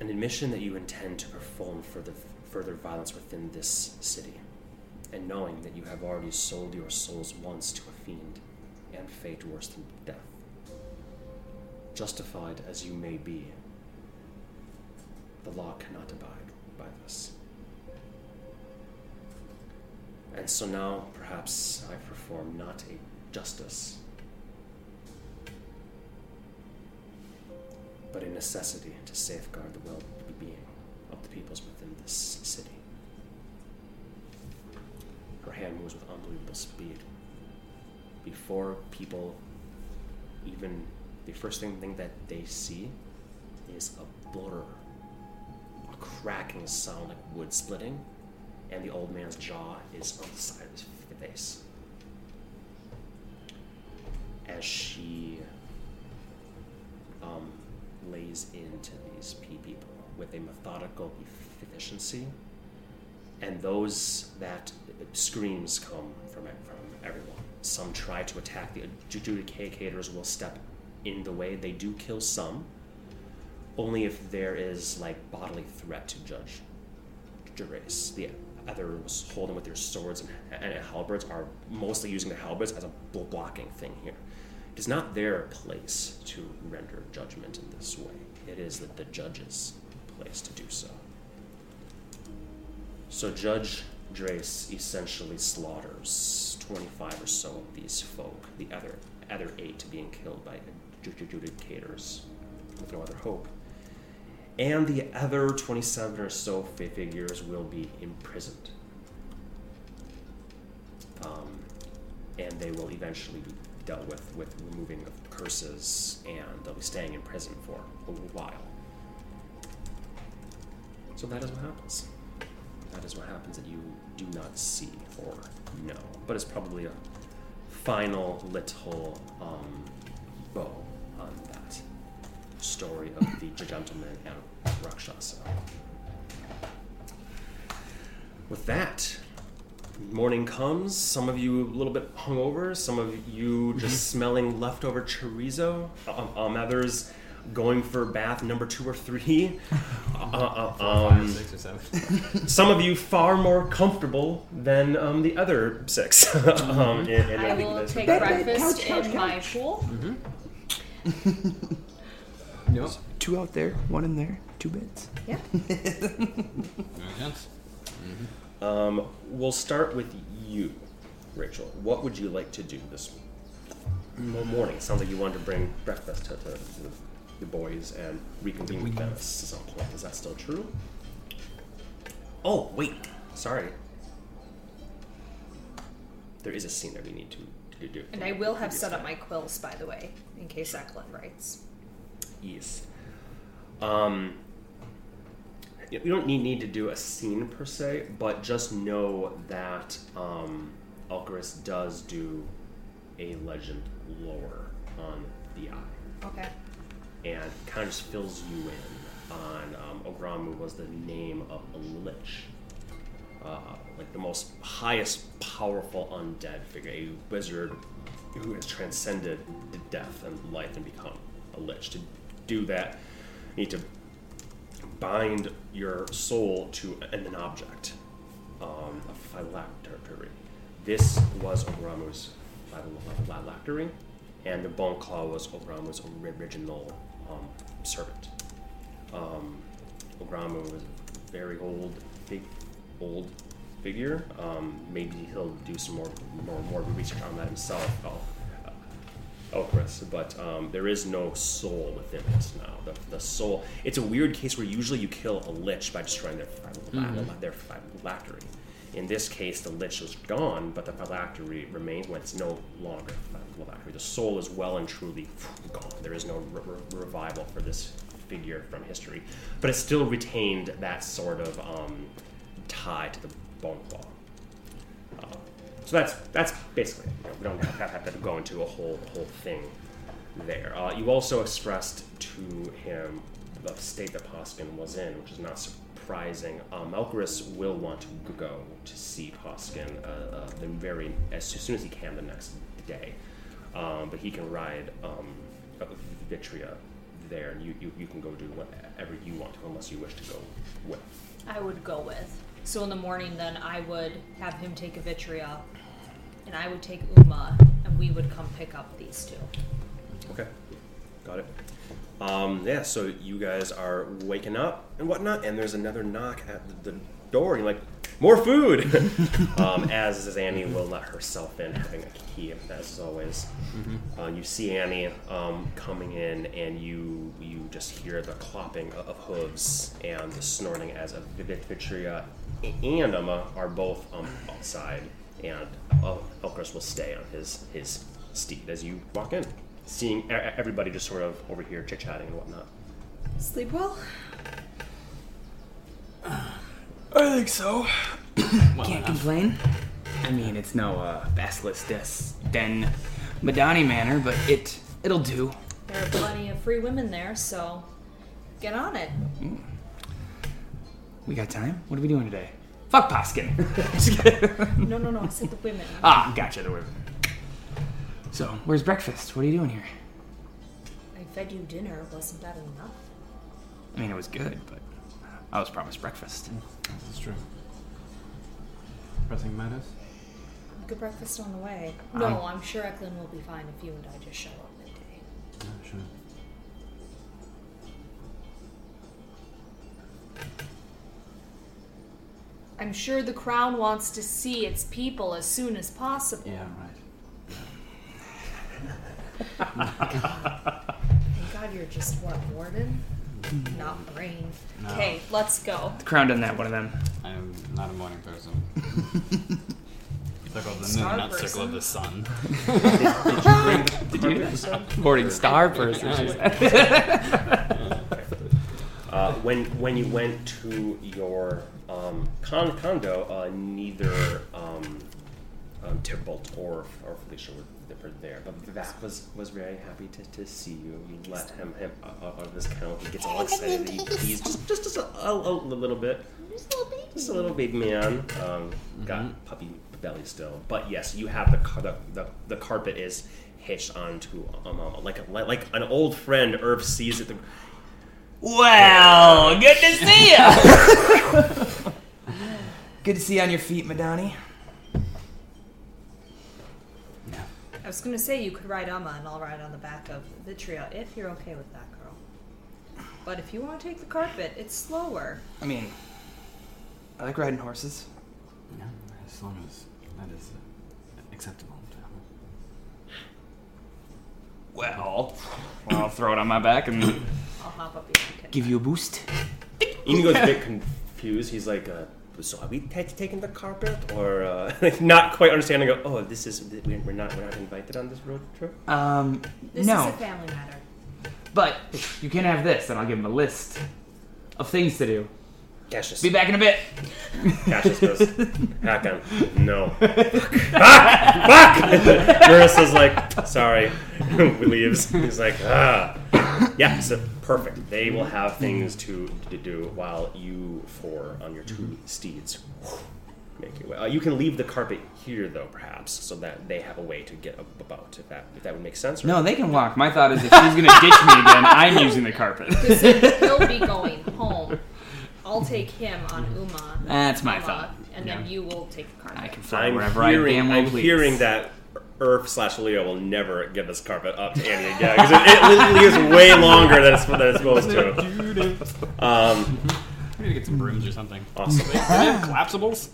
An admission that you intend to perform further, further violence within this city, and knowing that you have already sold your souls once to a fiend and fate worse than death. Justified as you may be, the law cannot abide by this. And so now, perhaps I perform not a justice, but a necessity to safeguard the well of the peoples within this city. Her hand moves with unbelievable speed. Before people even, the first thing, thing that they see is a blur, a cracking sound like wood splitting, and the old man's jaw is on the side of his face. As she um, lays into these pe- people with a methodical efficiency, and those that screams come from from everyone. Some try to attack the adjudicators will step in the way. They do kill some, only if there is like bodily threat to Judge Drace. The others holding with their swords and, and halberds are mostly using the halberds as a blocking thing here. It is not their place to render judgment in this way. It is the, the judge's place to do so. So Judge Drace essentially slaughters 25 or so of these folk, the other other eight being killed by adjudicators with no other hope. And the other 27 or so figures will be imprisoned. Um, and they will eventually be dealt with with removing of curses, and they'll be staying in prison for a while. So that is what happens. That is what happens that you do not see or know. But it's probably a final little um, bow on that story of the gentleman and Rakshasa. With that, morning comes. Some of you a little bit hungover. Some of you just smelling leftover chorizo. Um, um, others going for bath number two or three. Uh, uh, Five, um, six, or seven. some of you far more comfortable than um, the other six. um, in, in I will this- take Bed, bed, breakfast couch, couch, in my couch. pool. Yep. Two out there, one in there, two beds. Yeah. Makes sense. Um, we'll start with you, Rachel. What would you like to do this mo- morning? It sounds like you wanted to bring breakfast to, to the, the boys and reconvene with them at some point. Is that still true? Oh, wait. Sorry. There is a scene that we need to, to do. And I will have set up my quills, by the way, in case Eklund writes. Yes. Um, you you don't need, need to do a scene per se, but just know that um, Alcaris does do a legend lore on the eye, Okay. And kind of just fills you in on um, Ogramu was the name of a lich. Uh, like the most highest powerful undead figure, a wizard who has transcended death and life and become a lich. To do that, you need to bind your soul to an, an object, um, a phylactery. This was Ogramu's phylactery, and the bone claw was Ogramu's original um, servant. Um, Ogramu was a very old, big, old figure. Um, maybe he'll do some more, more, more research on that himself. Oh, Oh, Chris, but um, there is no soul within it now. The, the soul. It's a weird case where usually you kill a lich by destroying their phyla- their phylactery. In this case, the lich is gone, but the phylactery remains when it's no longer The soul is well and truly gone. There is no re- re- revival for this figure from history, but it still retained that sort of um, tie to the bone claw. Uh, so that's that's basically it. You know, we don't have, have to go into a whole whole thing there. Uh, you also expressed to him the state that Poskin was in, which is not surprising. Um, will want to go to see Poskin uh, uh, the very as soon as he can the next day, um, but he can ride um, Vitria there, and you, you, you can go do whatever you want to, unless you wish to go with. I would go with. So in the morning, then I would have him take a Vitria, and I would take Uma, and we would come pick up these two. Okay, got it. Um, yeah, so you guys are waking up and whatnot, and there's another knock at the door, and you're like, more food! um, as Annie will let herself in, having a key, as always. Uh, you see Annie um, coming in, and you you just hear the clopping of hooves and the snorting as a Vitria and Emma are both um, outside, and El- Elkris will stay on his his steed as you walk in, seeing everybody just sort of over here chit chatting and whatnot. Sleep well? I think so. Can't complain. I mean, it's no uh, Basilisk Des Den Madani manner, but it it'll do. There are plenty of free women there, so get on it. We got time. What are we doing today? Fuck Poskin. Just. No, no, no. I said the women. ah, gotcha. The word. So, where's breakfast? What are you doing here? I fed you dinner. Wasn't that enough? I mean, it was good, but I was promised breakfast. Mm. This is true. Pressing matters. Good breakfast on the way. No, um, I'm sure Eklund will be fine if you and I just show up midday. Yeah, sure. I'm sure the crown wants to see its people as soon as possible. Yeah, right. Thank God you're just what, warden? Not brain. No. Okay, let's go. The crown doesn't have one of them. I'm not a morning person. circle of the Star moon, not circle of person. the sun. Did you? Morning star person. she said. Uh, when when you went to your um, con- condo, uh, neither um, um, Tybalt or or Felicia were, were there, but Vac was was very happy to, to see you. You let him him uh, out of his kennel. He gets all excited. He, he's just just, just a, a, a little bit, just a little baby man. Um, Got puppy belly still, but yes, you have the car- the, the, the carpet is hitched onto um, uh, like a, like an old friend. Irv sees it. The, Well, good to see you. good to see you on your feet, Madani. I was gonna say you could ride Amma and I'll ride on the back of Vitria if you're okay with that, girl. But if you want to take the carpet, it's slower. I mean, I like riding horses. Yeah, as long as that is uh, acceptable to. Well, well, I'll throw it on my back and I'll hop up behind give you a boost. Inigo's a bit confused. He's like, uh, "So are we ta taking the carpet, or uh, not quite understanding? Oh, this is we're we're not we're not invited on this road trip." Um, This no, is a family matter. but you can have this, and I'll give him a list of things to do. Cassius, Be back in a bit. Cassius goes, Hakon, no. Fuck! Fuck! Marissa's like, sorry. we leaves. He's like, ah. Yeah, so perfect. They will have things to, to do while you four on your 2 steeds make your way. Uh, you can leave the carpet here, though, perhaps, so that they have a way to get about. If that if that would make sense. or- No, they can walk. My thought is if she's gonna ditch me again, I'm using the carpet. He'll be going home. I'll take him on Uma. That's my Uma, thought. And then you will take the carpet. I can fly I'm wherever hearing, I damn well I'm please. hearing that Earth slash Leo will never give this carpet up to Annie again because it, it literally is way longer than it's, than it's supposed to. Um, We need to get some brooms or something. awesome. Do they have collapsibles?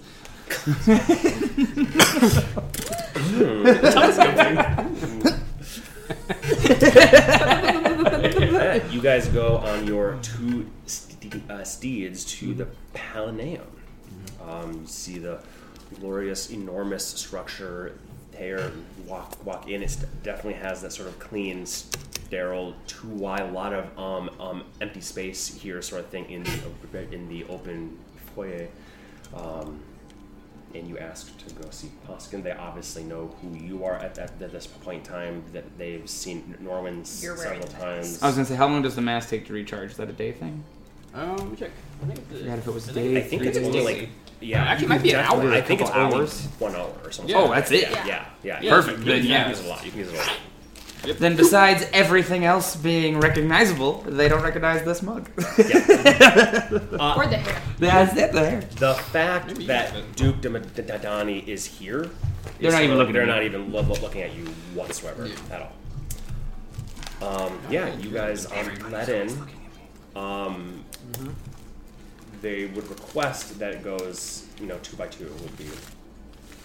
Yeah, you guys go on your two ste- uh, steeds to the Palaneum. Um, you see the glorious, enormous structure there. Walk, walk in. It definitely has that sort of clean, sterile, too wide, a lot of um, um, empty space here, sort of thing in the in the open foyer. Um, and you ask to go see Poskin. They obviously know who you are at, at, at this point in time. That they've seen Norwin s- You're wearing several times. I was gonna say, how long does the mask take to recharge? Is that a day thing? Um, let me check. I think I forgot if it was I day. I think three it's days. only like yeah. Actually, it might be an hour, I think it's couple only hours. one hour or something. Yeah. Oh, that's it. Yeah, yeah, yeah. Yeah, Perfect. You, Then you can use a lot. You can use a lot. Then, besides everything else being recognizable, they don't recognize this mug. Uh, or the hair. That's it there. The fact that Duke de Madani is here, They're is not even looking They're at not you. even lo- lo- looking at you whatsoever at all. Um, yeah, you guys are let in. Um, They would request that it goes, you know, two by two would be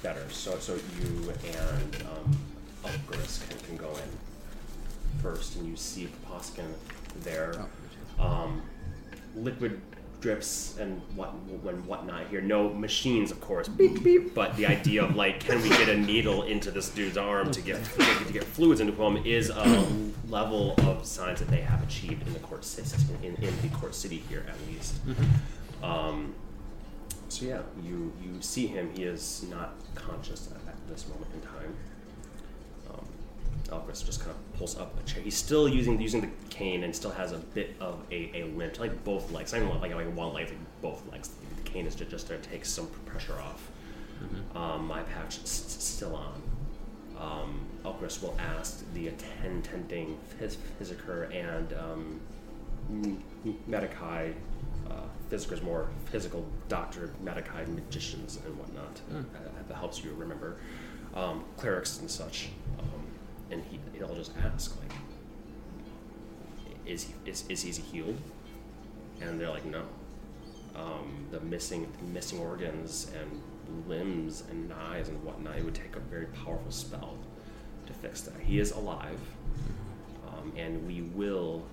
better. So, so you and um, can, can go in first, and you see Poskin there. Um, liquid drips and what and whatnot here. No machines, of course. Beep beep. But the idea of like, can we get a needle into this dude's arm to get to get fluids into him is a level of science that they have achieved in the court system in, in the court city here at least. Um, so yeah, you you see him. He is not conscious at, at this moment in time. Um, just kind of pulls up a chair. He's still using using the cane and still has a bit of a, a limp, like both legs. Not even like like one leg, like both legs. The cane is just, just to take some pressure off. Um, my patch is still on. Um, Elkrist will ask the attending Physiker and um, M- Physiker's more physical doctor, Medicae magicians and whatnot. Uh, that helps you remember. Um, clerics and such. Um, and he, he'll just ask, like, is he, is, is he healed? And they're like, no. Um, the missing missing organs and limbs and eyes and whatnot, it would take a very powerful spell to fix that. He is alive, um, and we will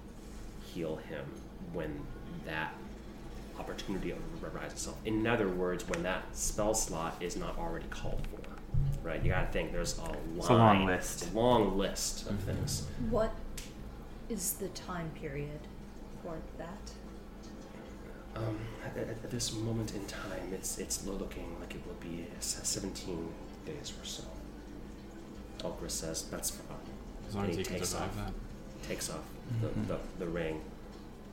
heal him when that opportunity arises itself. In other words, when that spell slot is not already called for, right? You gotta think there's a line, It's a long list. a long list of things. What is the time period for that? Um, at, at- at this moment in time, it's it's looking like it will be 17 days or so. Elgris says that's fine. As long And as he he can takes survive off, that. takes off the, the, the ring,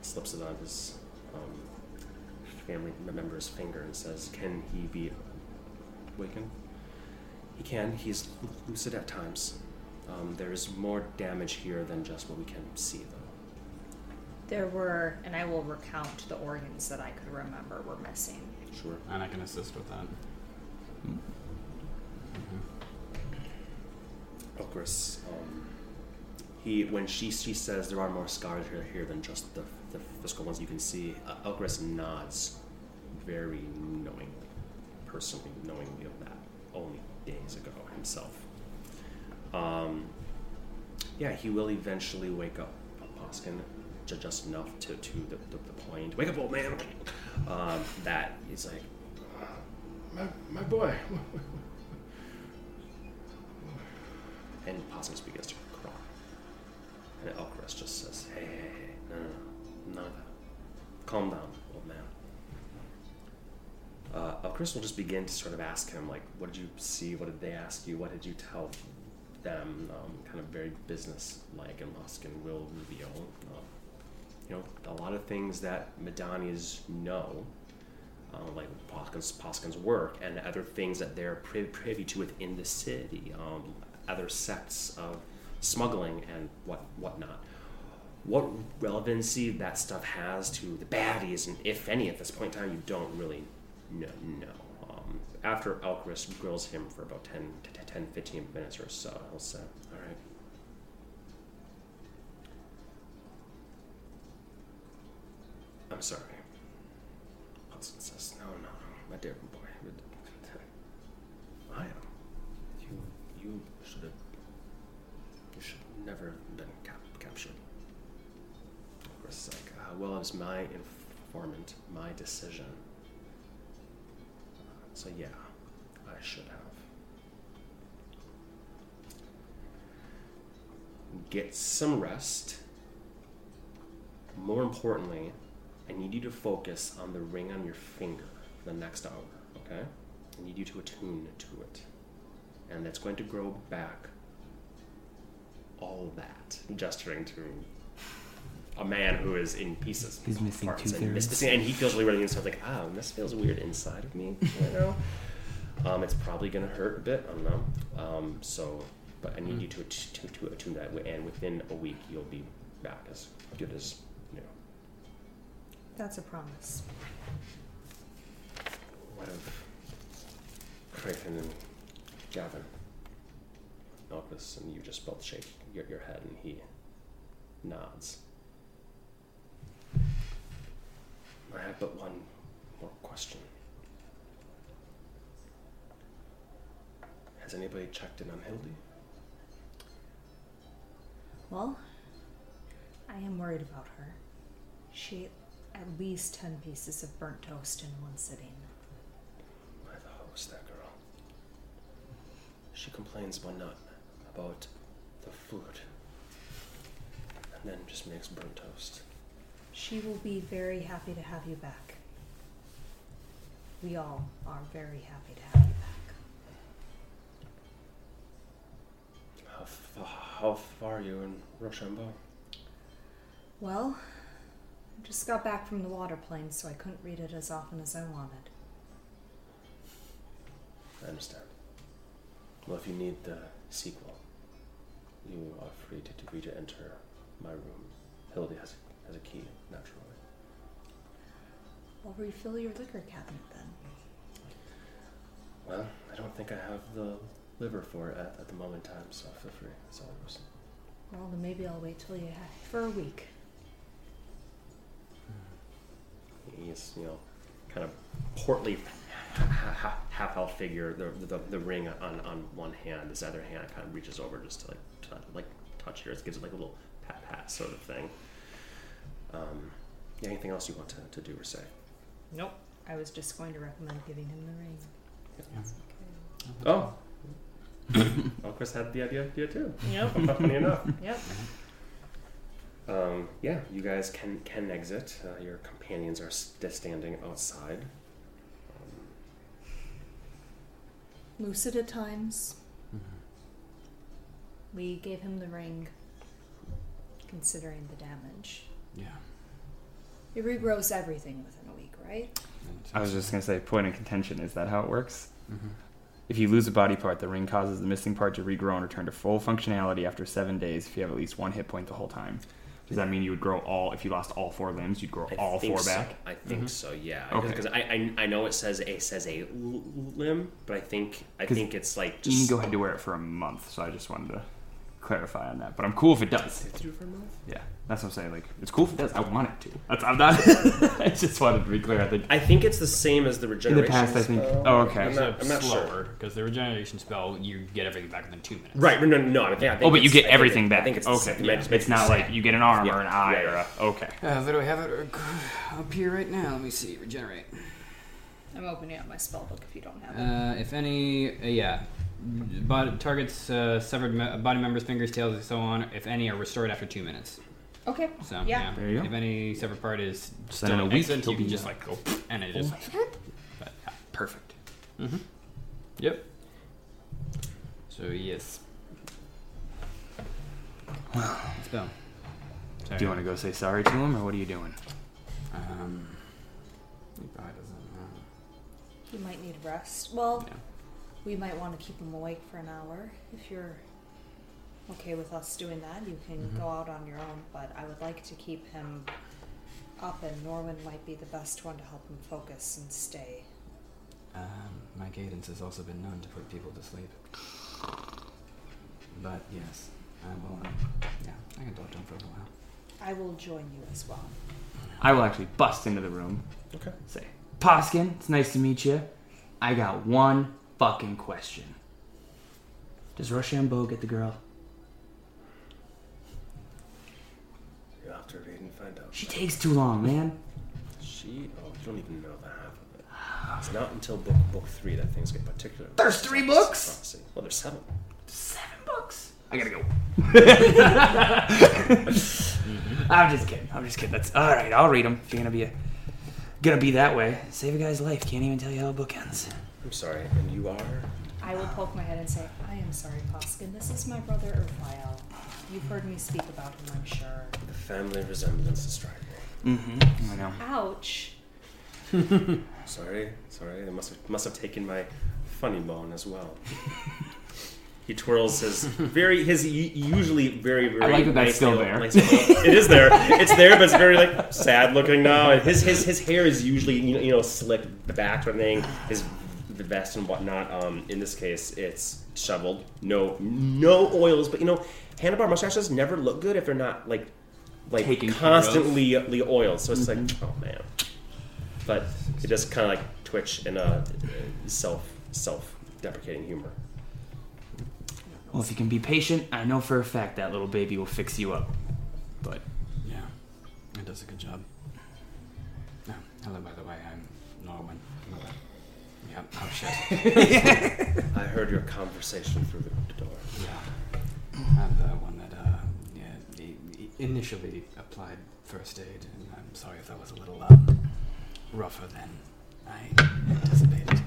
slips it on his um, family member's finger, and says, "Can he be awakened?" He can. He's lucid at times. Um, there's more damage here than just what we can see, though. There were, and I will recount the organs that I could remember were missing. Sure. And I can assist with that. Elgris, um, he when she she says there are more scars here, here than just the, the physical ones you can see. Uh, nods very knowingly, personally knowingly of that only days ago himself. Um, yeah, he will eventually wake up, Poskin, just enough to, to the, the, the point. Wake up, old man! Um, that he's like, my, my boy. and Poskin begins to cry. And Elkrest just says, hey, hey, hey, no, no, no, none. Calm down, old man. Uh, Elkrest will just begin to sort of ask him, like, what did you see? What did they ask you? What did you tell them? Um, kind of very business-like, and Poskin will reveal, uh, you know, a lot of things that Madani's know, uh, like Poskin's, Poskin's work, and other things that they're pri- privy to within the city, um, other sects of smuggling and what whatnot. What relevancy that stuff has to the baddies, and if any, at this point in time, you don't really know. Um, after Elchris grills him for about 10, to 10, 15 minutes or so, he'll say, All right. I'm sorry. Hudson says, No, no, no, my dear boy. I am. You, you should have. You should never Uh, well, it was my informant, my decision. Uh, so yeah, I should have. Get some rest. More importantly, I need you to focus on the ring on your finger for the next hour, okay? I need you to attune to it. And that's going to grow back all that, gesturing to a man who is in pieces. He's missing parts, two and, thirds. missing- and he feels really weird inside, like, ah, this feels weird inside of me, you know? Um, it's probably gonna hurt a bit, I don't know. Um, so, but I need you to, to to attune that, and within a week you'll be back as good as you know. That's a promise. What of Craven and Gavin? Elvis and you just both shake your, your head, and he nods. I have but one more question. Has anybody checked in on Hildy? Well, I am worried about her. She ate at least 10 pieces of burnt toast in one sitting. Why the hell was that girl? She complains one nut about the food, and then just makes burnt toast. She will be very happy to have you back. We all are very happy to have you back. How, f- how far are you in Rochambeau? Well, I just got back from the water plane, so I couldn't read it as often as I wanted. I understand. Well, if you need the sequel, you are free to, to to enter my room. Hildy has has a key, naturally. I'll refill your liquor cabinet then. Well, I don't think I have the liver for it at, at the moment in time, so feel free. That's all it was. Well, then maybe I'll wait till you have for a week. Hmm. He's, you know, kind of portly, ha- ha- half-elf figure. The, the the ring on on one hand, his other hand kind of reaches over just to like touch, like touch yours, gives it like a little pat pat sort of thing. Um, yeah, anything else you want to, to do or say? Nope. I was just going to recommend giving him the ring. That's okay. Oh. well, Chris had the idea, idea too. Yep. Funny enough. Yep. Um, yeah, you guys can can exit. Uh, your companions are st- standing outside. Um, Lucid at times. We gave him the ring, considering the damage. Yeah. It regrows everything within a week, right? I was just gonna say, point of contention. Is that how it works? Mm-hmm. If you lose a body part, the ring causes the missing part to regrow and return to full functionality after seven days if you have at least one hit point the whole time. Does that mean you would grow all, if you lost all four limbs, you'd grow I all four so. back? I think Mhm. so. Yeah. Okay. Because I, I I know it says it says a l- limb, but I think I 'Cause think it's like You just. can go ahead to wear it for a month, so I just wanted to clarify on that. But I'm cool if it does. Do you have to do it for a month? Yeah, that's what I'm saying. Like, it's cool if it does. I want it to. That's, I'm not. I just wanted to be clear. I think I think it's the same as the regeneration. past, I think- spell. oh, okay. I'm not, I'm not slower sure. because the regeneration spell you get everything back within two minutes. Right. No, no, no. I think, I think Oh, but you get I everything it- back. I think it's okay. The same. yeah. It's, It's not like you get an arm Yeah. or an eye Yeah, or a. Okay. Uh, where do I have it? Uh, Up here right now. Let me see. Regenerate. I'm opening up my spell book if you don't have it. Uh, if any, uh, yeah, body, targets uh, severed me- body members, fingers, tails, and so on. If any, are restored after two minutes. Okay. So Yeah. yeah, There you go. if any severed part is So still in a in week, exit, he'll you can be, just uh, like go and it just. But, yeah. Perfect. Mm-hmm. Yep. So yes. Let's go. Sorry. Do you want to go say sorry to him, or what are you doing? Um, he probably doesn't know. He might need rest. Well, Yeah. We might want to keep him awake for an hour. If you're okay with us doing that, you can Mhm. go out on your own. But I would like to keep him up, and Norwin might be the best one to help him focus and stay. Um, my cadence has also been known to put people to sleep. But yes, I will. Um, yeah, I can talk to him for a while. I will join you as well. I will actually bust into the room. Okay. Say, Poskin, it's nice to meet you. I got one fucking question. Does Rochambeau get the girl? You have to read and find out. She takes too long, man. She. Oh, you don't even know the half of it. It's not until book book three that things get particular. There's three books? Prophecy. Well, there's seven. Seven books. I gotta go. I'm just kidding. I'm just kidding. That's all right. I'll read them. If you're gonna be a, gonna be that way, save a guy's life. Can't even tell you how a book ends. I'm sorry, and you are. I will poke my head and say, I am sorry, Poskin. This is my brother Urfael. You've heard me speak about him, I'm sure. The family resemblance is striking. Mm-hmm. I know. Ouch. Sorry, sorry. They must have must have taken my funny bone as well. He twirls his very his usually very very. I like that that's nice still there. nice it is there. It's there, but it's very like sad looking now. And his his his hair is usually you know, you know slicked back sort of thing. His the vest and whatnot. Um, in this case, it's shoveled. No no oils, but you know, handlebar mustaches never look good if they're not like like of. constantly oiled. So it's like oh man. But it does kind of like twitch in a uh, self self deprecating humor. Well, if you can be patient, I know for a fact that little baby will fix you up. But Yeah, it does a good job. Oh, hello, by the way, Norwin. Yeah, oh shit. I heard your conversation through the door. Yeah, I'm the one that uh, yeah, he, he initially applied first aid, and I'm sorry if that was a little um, rougher than I anticipated.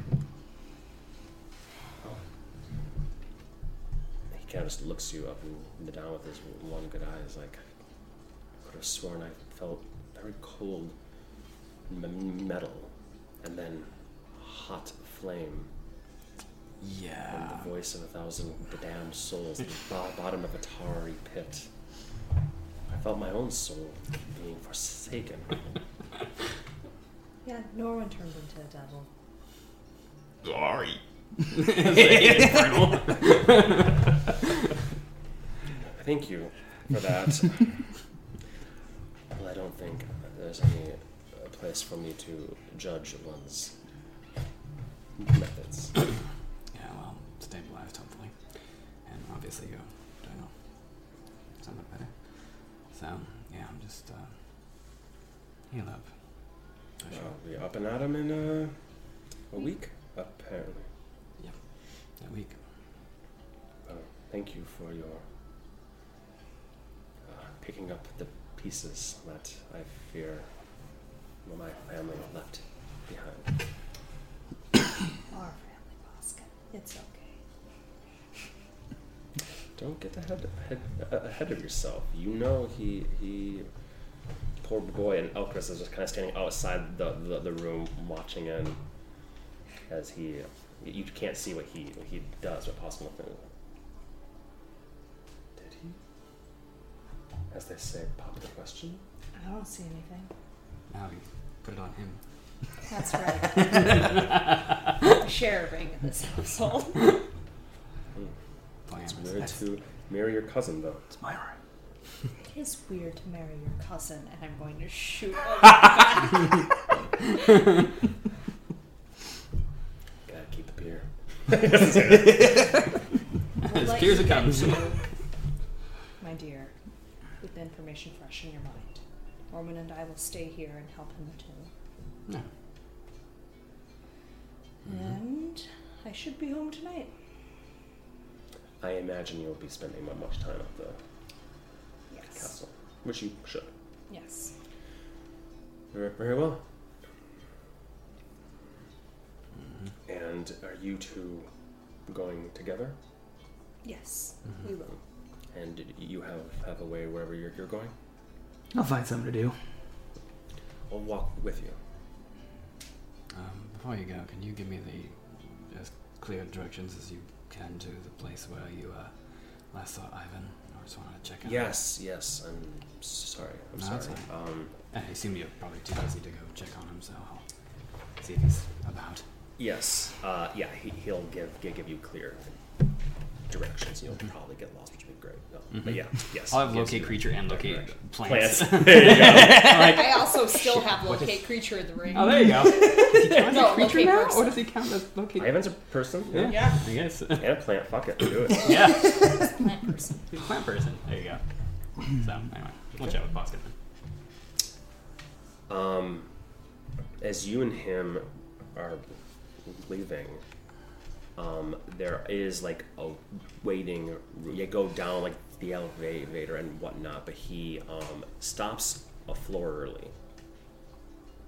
Oh he kind of just looks you up and down with his one good eye. He's like, I could have sworn I felt very cold m- metal, and then hot flame, Yeah. and Yeah. the voice of a thousand damned souls at the bottom of a tarry pit. I felt my own soul being forsaken. Yeah, Norwin turned into a devil. Sorry. Thank you for that. well, I don't think there's any place for me to judge one's methods. Yeah, well, stabilized hopefully, and obviously you're doing know somewhat better. So yeah, I'm just uh, heal up. For sure. I'll be up and at 'em in uh, a week, apparently. Yeah. That week. Uh, thank you for your uh, picking up the pieces that I fear my family left behind. Our family basket. It's okay. Don't get ahead, ahead, ahead of yourself. You know he he. Poor boy, and Elchris is just kind of standing outside the, the, the room, watching in, as he you can't see what he what he does, what possible thing. Did he? As they say, pop the question. I don't see anything. Now we put it on him. That's right. Sharing in this household. Plan It's weird to marry your cousin, though. it's my right. It is weird to marry your cousin, and I'm going to shoot. Gotta keep the beer. As tears you it comes. to, my dear, with the information fresh in your mind. Norwin and I will stay here and help him too. And I should be home tonight. I imagine you'll be spending mu- much time at the Yes. castle, which you should. Yes. Very, very well. Mm-hmm. And are you two going together? Yes, Mm-hmm. we will. And did you have have a way wherever you're, you're going? I'll find something to do. I'll walk with you. Um, before you go, can you give me the as clear directions as you can to the place where you uh, last saw Ivan? I just wanted to check out. Yes, yes. I'm sorry. I'm No, sorry. Um, I assume you're probably too busy to go check on him, so I'll see if he's about. yes. Uh, yeah. He, he'll give, give give you clear directions. You'll probably get lost, which would be great. No, But yeah, yes. I'll have he locate creature and direct locate direction. plants. Plants. there you go. I also still have locate creature in the ring. oh, there you go. Does he count No, creature locate now, person. or does he count as locate? Ivan's a person. Yeah, Yeah. I guess. And a plant. Fuck it. Do it. yeah, Plant person. plant person. There you go. So anyway, we'll chat with Poskin then. Um, as you and him are leaving, um, there is like a waiting. You go down like the elevator and whatnot, but he um, stops a floor early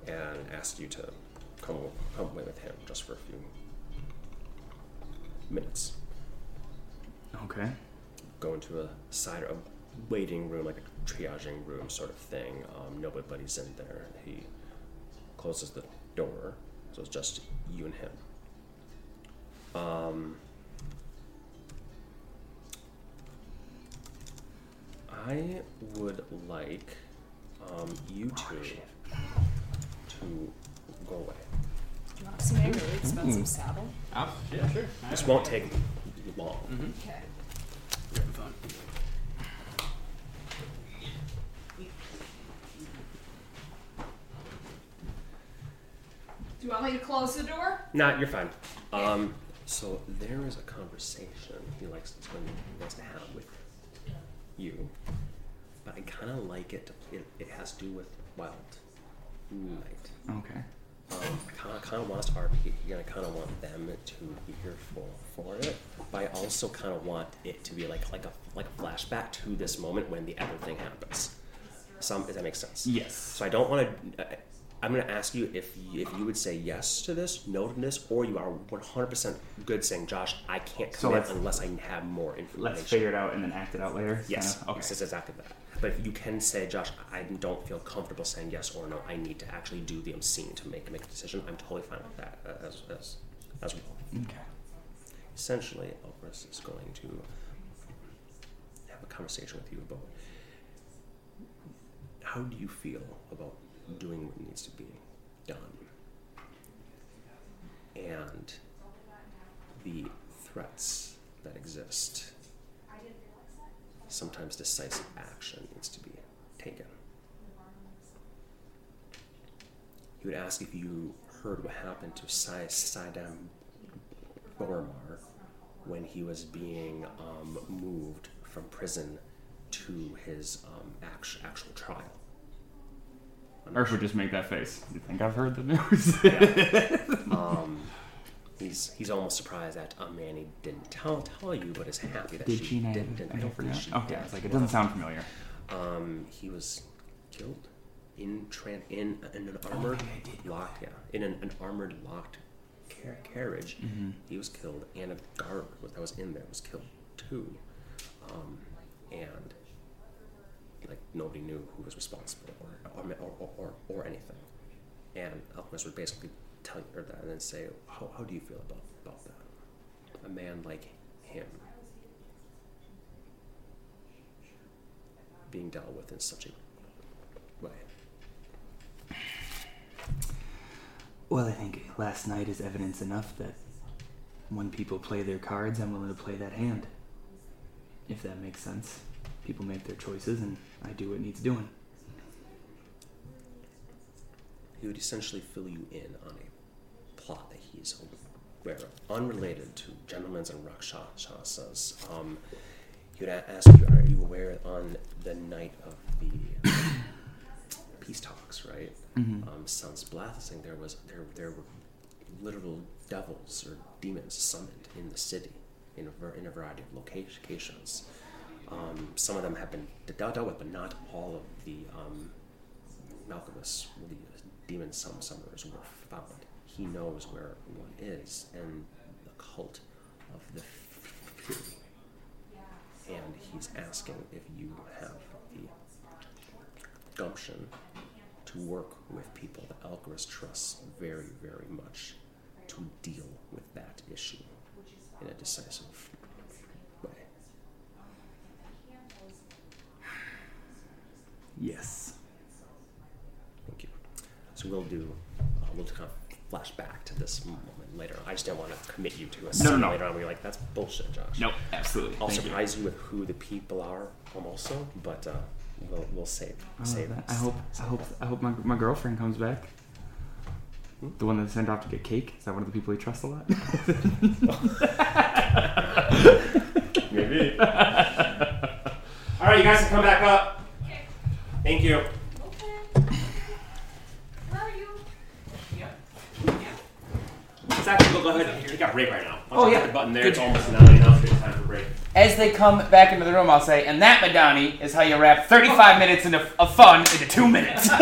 and asks you to come come away with him just for a few minutes. Okay. Go into a side a waiting room, like a triaging room sort of thing. Um, nobody's in there. He closes the door, so it's just you and him. Um, I would like um, you two to go away. Do you want to see my really expensive saddle? Oh, yeah, sure. This won't take long. Okay. Do you want me to close the door? Nah, you're fine. Um, so there is a conversation he likes to, he wants to have with you, but I kind of like it. It, it has to do with Wild Night. Okay. Um, I kind of want to RP, and I kind of want them to be here for for it. But I also kind of want it to be like like a like a flashback to this moment when the other thing happens. Some if that make sense. Yes. So I don't want to. I'm going to ask you if you, if you would say yes to this, no to this, or you are 100% good saying, Josh, I can't commit let's- unless I have more information. Let's figure it out and then act it out later. Yes, Kinda? Okay. yes, it's exactly that. But if you can say, Josh, I don't feel comfortable saying yes or no. I need to actually do the scene to make make a decision. I'm totally fine with that uh, as as as well. Okay. Essentially, Elvis is going to have a conversation with you about how do you feel about doing what needs to be done, and the threats that exist sometimes decisive action needs to be taken. He would ask if you heard what happened to Sai Saidan Boromar when he was being um, moved from prison to his um, actual, actual trial. Ursh would just make that face. You think I've heard the news? Um, he's he's almost surprised that a man he didn't tell tell you, but is happy that Did she, didn't. didn't I know forgot. she Okay, did. I was like, it doesn't sound familiar. Um, he was killed in tran- in, in an armored locked yeah in an, an armored locked car- carriage. Mm-hmm. He was killed, and a guard that was in there was killed too. Um, and like nobody knew who was responsible or or, or, or, or anything. And Alchemist would basically tell her that and then say, how, how do you feel about, about that? A man like him being dealt with in such a way. Well, I think last night is evidence enough that when people play their cards, I'm willing to play that hand. If that makes sense. People make their choices, and I do what needs doing. He would essentially fill you in on a plot that he's aware of, unrelated to gentlemen's and rakshasas. Um, he would ask you, are you aware on the night of the peace talks, right? Mhm. Um, Sans blasting, there was there there were literal devils or demons summoned in the city in a, in a variety of locations. Um, some of them have been dealt with, but not all of the um, Malcolmus, the demon sum summoners were found. He knows where one is, and the cult of the Fury. And he's asking if you have the gumption to work with people that Alcaraz trusts very, very much to deal with that issue in a decisive way. Yes. Thank you. So we'll do, uh, we'll kind of flash back to this moment later. I just don't want to commit you to a scene no. later on where you're like, that's bullshit, Josh. Nope, absolutely. I'll Thank surprise you. with who the people are um, also, but uh, we'll, we'll save, I, save that. I hope. I hope. I hope my, my girlfriend comes back. Hmm? The one that sent off to get cake. Is that one of the people you trust a lot? Maybe. All right, you guys can come back up. Thank you. Okay. Where are you? Let's actually go ahead and take a break right now. Oh, I'll yeah. hit the button there. Good. It's almost nine now. It's time for break. As they come back into the room, I'll say, and that, Madani, is how you wrap 35 minutes into, of fun into two minutes.